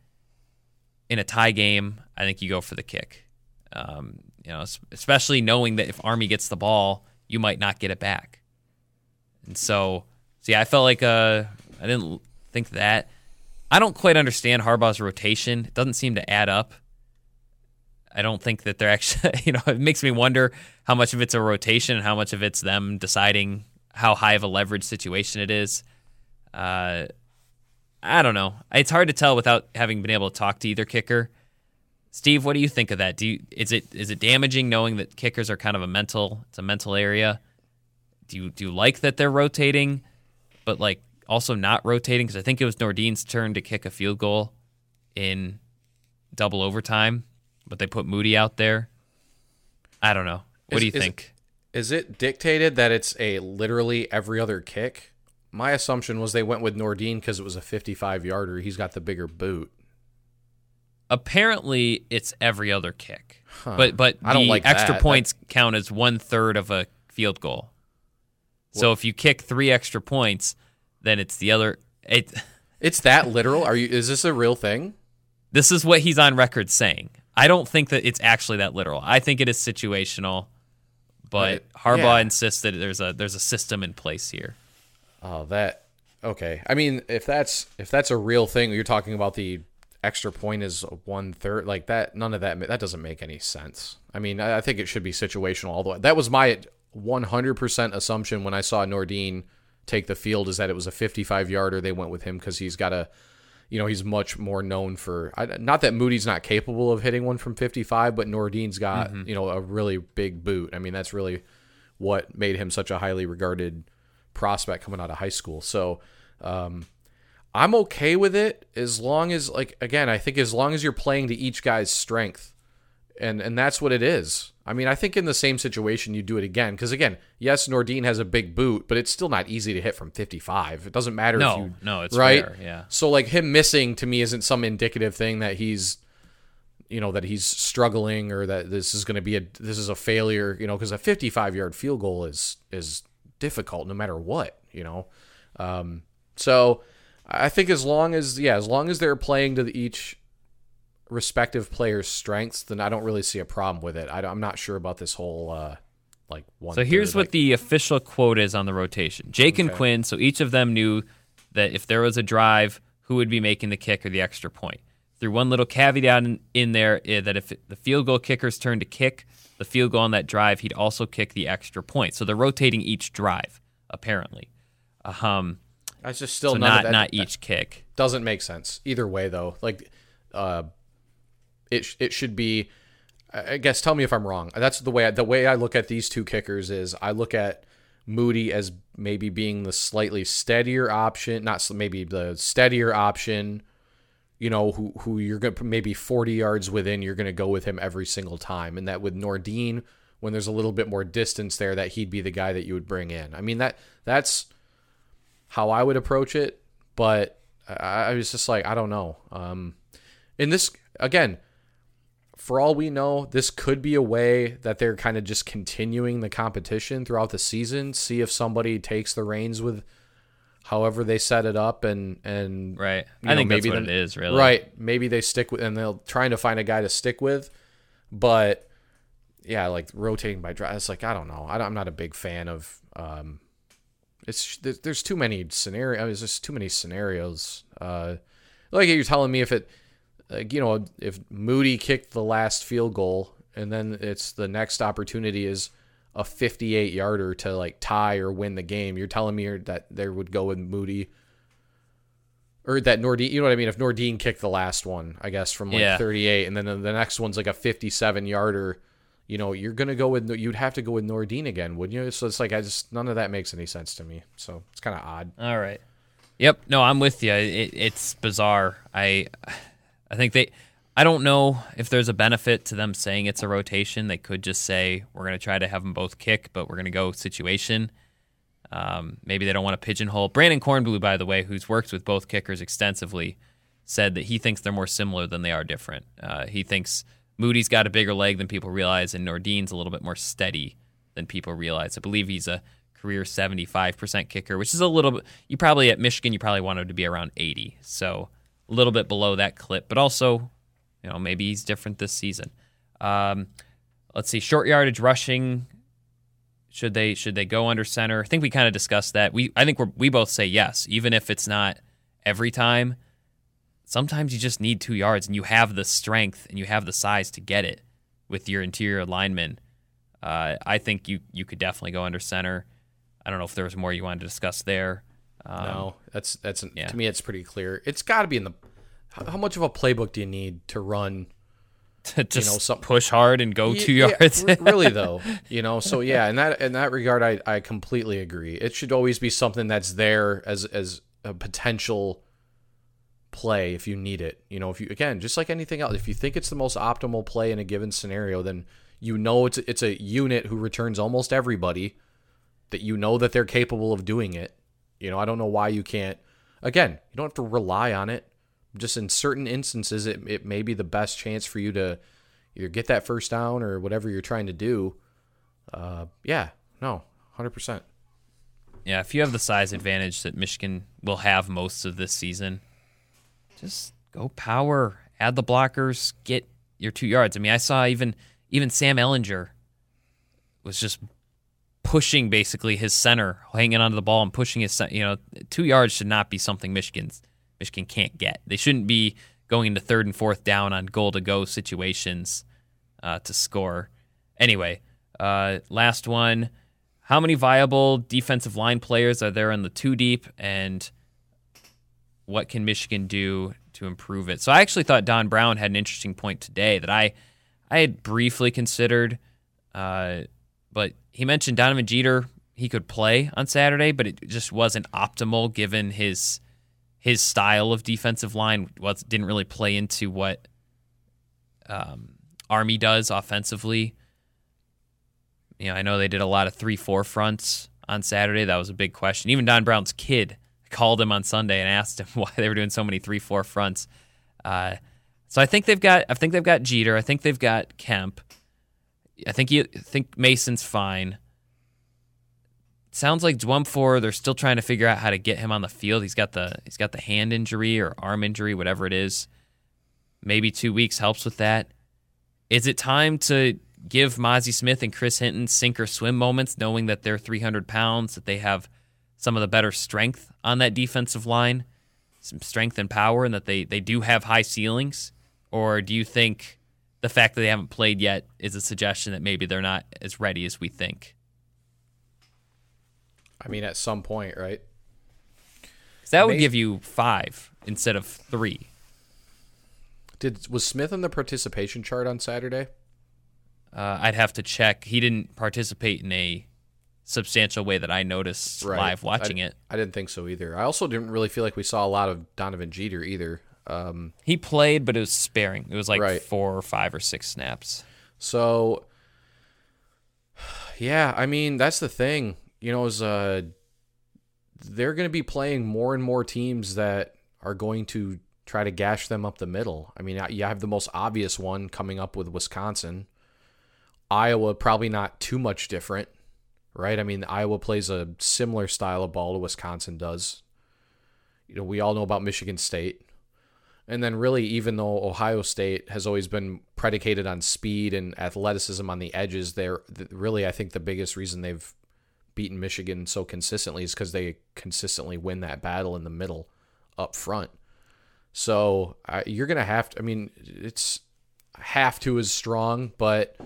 in a tie game, I think you go for the kick. Um, you know, especially knowing that if Army gets the ball, you might not get it back. And so, see, I felt like uh, I didn't think that. I don't quite understand Harbaugh's rotation. It doesn't seem to add up. I don't think that they're actually, you know, it makes me wonder how much of it's a rotation and how much of it's them deciding how high of a leverage situation it is. Uh, I don't know. It's hard to tell without having been able to talk to either kicker. Steve, what do you think of that? Do you, is it is it damaging knowing that kickers are kind of a mental it's a mental area? Do you do you like that they're rotating, but like also not rotating? Because I think it was Nordin's turn to kick a field goal in double overtime, but they put Moody out there. I don't know. What Is- do you is- think? Is it dictated that it's a literally every other kick? My assumption was they went with Nordin because it was a 55 yarder. He's got the bigger boot. Apparently, it's every other kick, but but I don't like extra that. points count as one third of a field goal. So if you kick three extra points, then it's the other. It, It's that literal? Are you? Is this a real thing? this is what he's on record saying. I don't think that it's actually that literal. I think it is situational, but. Harbaugh Yeah. insists that there's a there's a system in place here. Oh, that okay. I mean, if that's if that's a real thing, you're talking about the extra point is one third, like that. None of that that doesn't make any sense. I mean, I, I think it should be situational. Although that was my 100% assumption when I saw Nordin take the field is that it was a 55 yarder. They went with him because he's got a, you know, he's much more known for. Not that Moody's not capable of hitting one from 55, but Nordin's got you know a really big boot. I mean, that's really what made him such a highly regarded prospect coming out of high school. So um, I'm okay with it as long as like again, I think as long as you're playing to each guy's strength. And and that's what it is. I mean, I think in the same situation you do it again because again, yes, Nordin has a big boot, but it's still not easy to hit from 55. It doesn't matter if No, you no, it's right. yeah. So like him missing to me isn't some indicative thing that he's you know that he's struggling or that this is going to be a this is a failure you know because a 55 yard field goal is is difficult no matter what you know um so i think as long as yeah as long as they're playing to the, each respective player's strengths then i don't really see a problem with it I, am not sure about this whole uh like one So here's what the official quote is on the rotation. Jake and Quinn, so each of them knew that if there was a drive, who would be making the kick or the extra point. Threw one little caveat in, in there eh, that if the field goal kicker's turn to kick the field goal on that drive, he'd also kick the extra point. So they're rotating each drive, apparently. Um, that's just still so none not that, not each kick. doesn't make sense either way though like uh it sh- it should be I guess tell me if I'm wrong. That's the way I, the way I look at these two kickers is I look at Moody as maybe being the slightly steadier option, not s- maybe the steadier option. You know who who you're gonna maybe 40 yards within. You're gonna go with him every single time, and that with Nordin, when there's a little bit more distance there, that he'd be the guy that you would bring in. I mean that that's how I would approach it, but I, I was just like I don't know. Um, in this again, for all we know, this could be a way that they're kind of just continuing the competition throughout the season. See if somebody takes the reins with however they set it up, and and Right. I know, think that's maybe what then- it is, really. right. Maybe they stick with, and they'll trying to find a guy to stick with, but yeah, like rotating by drive. It's like I don't know. I don't, I'm not a big fan of. Um, it's there's, too many scenarios. There's just too many scenarios. Uh, like you're telling me if it, you know, if Moody kicked the last field goal and then it's the next opportunity is a 58 yarder to like tie or win the game. You're telling me that they would go with Moody. Or that Nordin, you know what I mean? If Nordin kicked the last one, I guess from like Yeah. 38, and then the next one's like a 57 yarder, you know, you're gonna go with you'd have to go with Nordin again, wouldn't you? So it's like I just none of that makes any sense to me. So it's kind of odd. All right. Yep. No, I'm with you. It, it's bizarre. I, I think they. I don't know if there's a benefit to them saying it's a rotation. They could just say we're going to try to have them both kick, but we're going to go situation. Um, maybe they don't want to pigeonhole. Brandon Kornblue, by the way, who's worked with both kickers extensively, said that he thinks they're more similar than they are different. Uh, he thinks Moody's got a bigger leg than people realize, and Nordin's a little bit more steady than people realize. I believe he's a career 75% kicker, which is a little bit, you probably at Michigan, you probably want him to be around 80. So a little bit below that clip, but also, you know, maybe he's different this season. Um, let's see, short yardage rushing. Should they should they go under center? I think we kind of discussed that. We I think we we both say yes, even if it's not every time. sometimes you just need two yards, and you have the strength and you have the size to get it with your interior linemen. Uh, I think you you could definitely go under center. I don't know if there was more you wanted to discuss there. Um, no, that's that's yeah. to me it's pretty clear. It's got to be in the. How, how much of a playbook do you need to run? to just know, some- push hard and go two yards. r- really though, you know. So yeah, in that in that regard, I I completely agree. It should always be something that's there as as a potential play if you need it. You know, if you again, just like anything else, if you think it's the most optimal play in a given scenario, then you know it's it's a unit who returns almost everybody that you know that they're capable of doing it. You know, I don't know why you can't. Again, you don't have to rely on it. Just in certain instances, it, it may be the best chance for you to either get that first down or whatever you're trying to do. Uh, yeah, no, hundred percent. yeah, if you have the size advantage that Michigan will have most of this season, just go power, add the blockers, get your two yards. I mean, I saw even even Sam Ehlinger was just pushing basically his center, hanging onto the ball and pushing his you know two yards should not be something Michigan's Michigan can't get. They shouldn't be going into third and fourth down on goal to go situations uh, to score. Anyway, uh, last one. How many viable defensive line players are there in the two deep, and what can Michigan do to improve it? So I actually thought Don Brown had an interesting point today that I I had briefly considered, uh, but he mentioned Donovan Jeter. He could play on Saturday, but it just wasn't optimal given his his style of defensive line. Was didn't really play into what um, Army does offensively. You know, I know they did a lot of three four fronts on Saturday. That was a big question. Even Don Brown's kid called him on Sunday and asked him why they were doing so many three four fronts. Uh, so I think they've got I think they've got Jeter. I think they've got Kemp. I think you think Mason's fine. Sounds like Dwumfour, they're still trying to figure out how to get him on the field. He's got the he's got the hand injury or arm injury, whatever it is. Maybe two weeks helps with that. Is it time to give Mazi Smith and Chris Hinton sink or swim moments, knowing that they're 300 pounds, that they have some of the better strength on that defensive line, some strength and power, and that they, they do have high ceilings? Or do you think the fact that they haven't played yet is a suggestion that maybe they're not as ready as we think? I mean, at some point, right? that would give you five instead of three. Did was Smith in the participation chart on Saturday? Uh, I'd have to check. He didn't participate in a substantial way that I noticed live watching I, it. I didn't think so either. I also didn't really feel like we saw a lot of Donovan Jeter either. Um, He played, but it was sparing. It was like Right. four or five or six snaps. so yeah, I mean that's the thing. You know, is uh, they're going to be playing more and more teams that are going to try to gash them up the middle. I mean, you have the most obvious one coming up with Wisconsin. Iowa probably not too much different, right? I mean, Iowa plays a similar style of ball to Wisconsin does. You know, we all know about Michigan State. And then really even though Ohio State has always been predicated on speed and athleticism on the edges, they're really I think the biggest reason they've beaten Michigan so consistently is cuz they consistently win that battle in the middle up front. So, I, you're going to have to I mean, it's have to is strong, but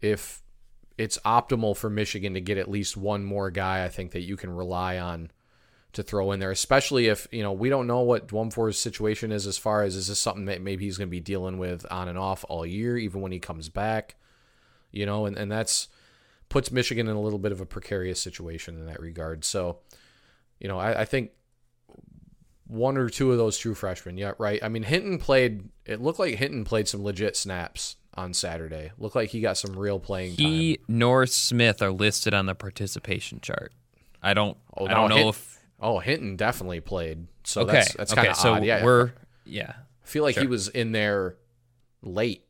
if it's optimal for Michigan to get at least one more guy, I think that you can rely on to throw in there, especially if you know we don't know what Dwumfour's situation is as far as is this something that maybe he's going to be dealing with on and off all year, even when he comes back, you know, and and that's puts Michigan in a little bit of a precarious situation in that regard. So, you know, I, I think one or two of those true freshmen, yeah, right. I mean, Hinton played. It looked like Hinton played some legit snaps on Saturday. Looked like he got some real playing He time. nor Smith are listed on the participation chart. I don't. Oh, I don't know if. Oh, Hinton definitely played. So Okay. that's that's okay. kind of so odd. Yeah, we're. Yeah. I feel like he was in there late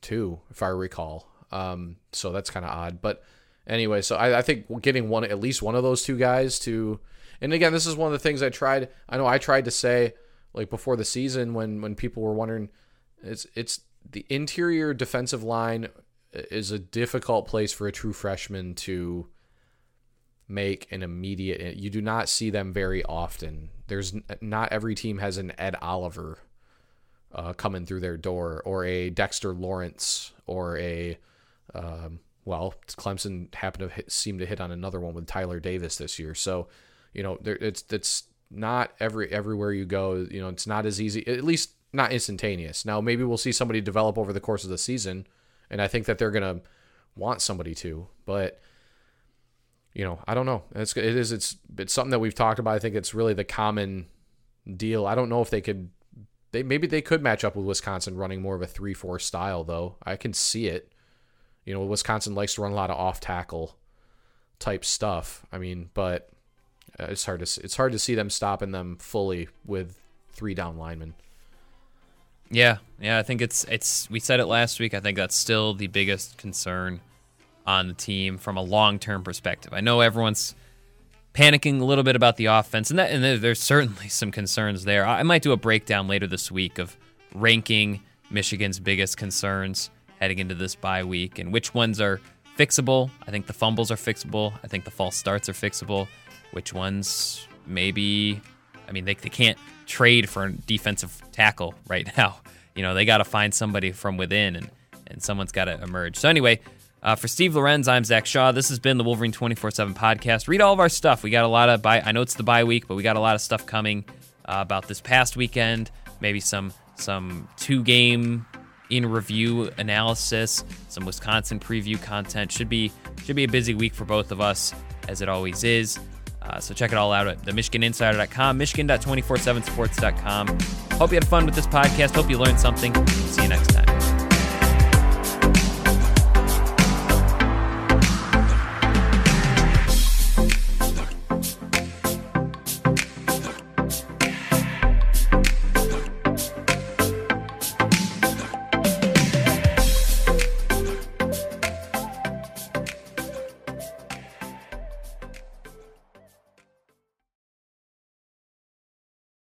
too, if I recall. Um, so that's kind of odd. But anyway, so I, I think getting one, at least one of those two guys to, and again, this is one of the things I tried. I know I tried to say like before the season when when people were wondering, it's it's the interior defensive line is a difficult place for a true freshman to make an immediate. You do not see them very often. There's not every team has an Ed Oliver uh, coming through their door, or a Dexter Lawrence, or a um, well, Clemson happened to hit, seem to hit on another one with Tyler Davis this year. So, you know, there, it's it's not every everywhere you go. You know, it's not as easy. At least not instantaneous. Now, maybe we'll see somebody develop over the course of the season, and I think that they're gonna want somebody to. But you know, I don't know. It's it is it's it's something that we've talked about. I think it's really the common deal. I don't know if they could. They maybe they could match up with Wisconsin running more of a three four style though. I can see it. You know, Wisconsin likes to run a lot of off tackle type stuff. I mean, but uh, it's hard to it's hard to see them stopping them fully with three down linemen. Yeah, yeah, I think it's it's we said it last week. I think that's still the biggest concern on the team from a long-term perspective. I know everyone's panicking a little bit about the offense and that and there's certainly some concerns there. I might do a breakdown later this week of ranking Michigan's biggest concerns heading into this bye week and which ones are fixable. I think the fumbles are fixable. I think the false starts are fixable. Which ones maybe I mean they, they can't trade for a defensive tackle right now. You know, they got to find somebody from within and and someone's got to emerge. So anyway, uh, for Steve Lorenz, I'm Zach Shaw. This has been the Wolverine 24 7 podcast. Read all of our stuff. We got a lot of, bye, I know it's the bye week, but we got a lot of stuff coming uh, about this past weekend. Maybe some some two game in review analysis, some Wisconsin preview content. Should be should be a busy week for both of us, as it always is. Uh, so check it all out at the MichiganInsider.com, Michigan.247sports.com. Hope you had fun with this podcast. Hope you learned something. See you next time.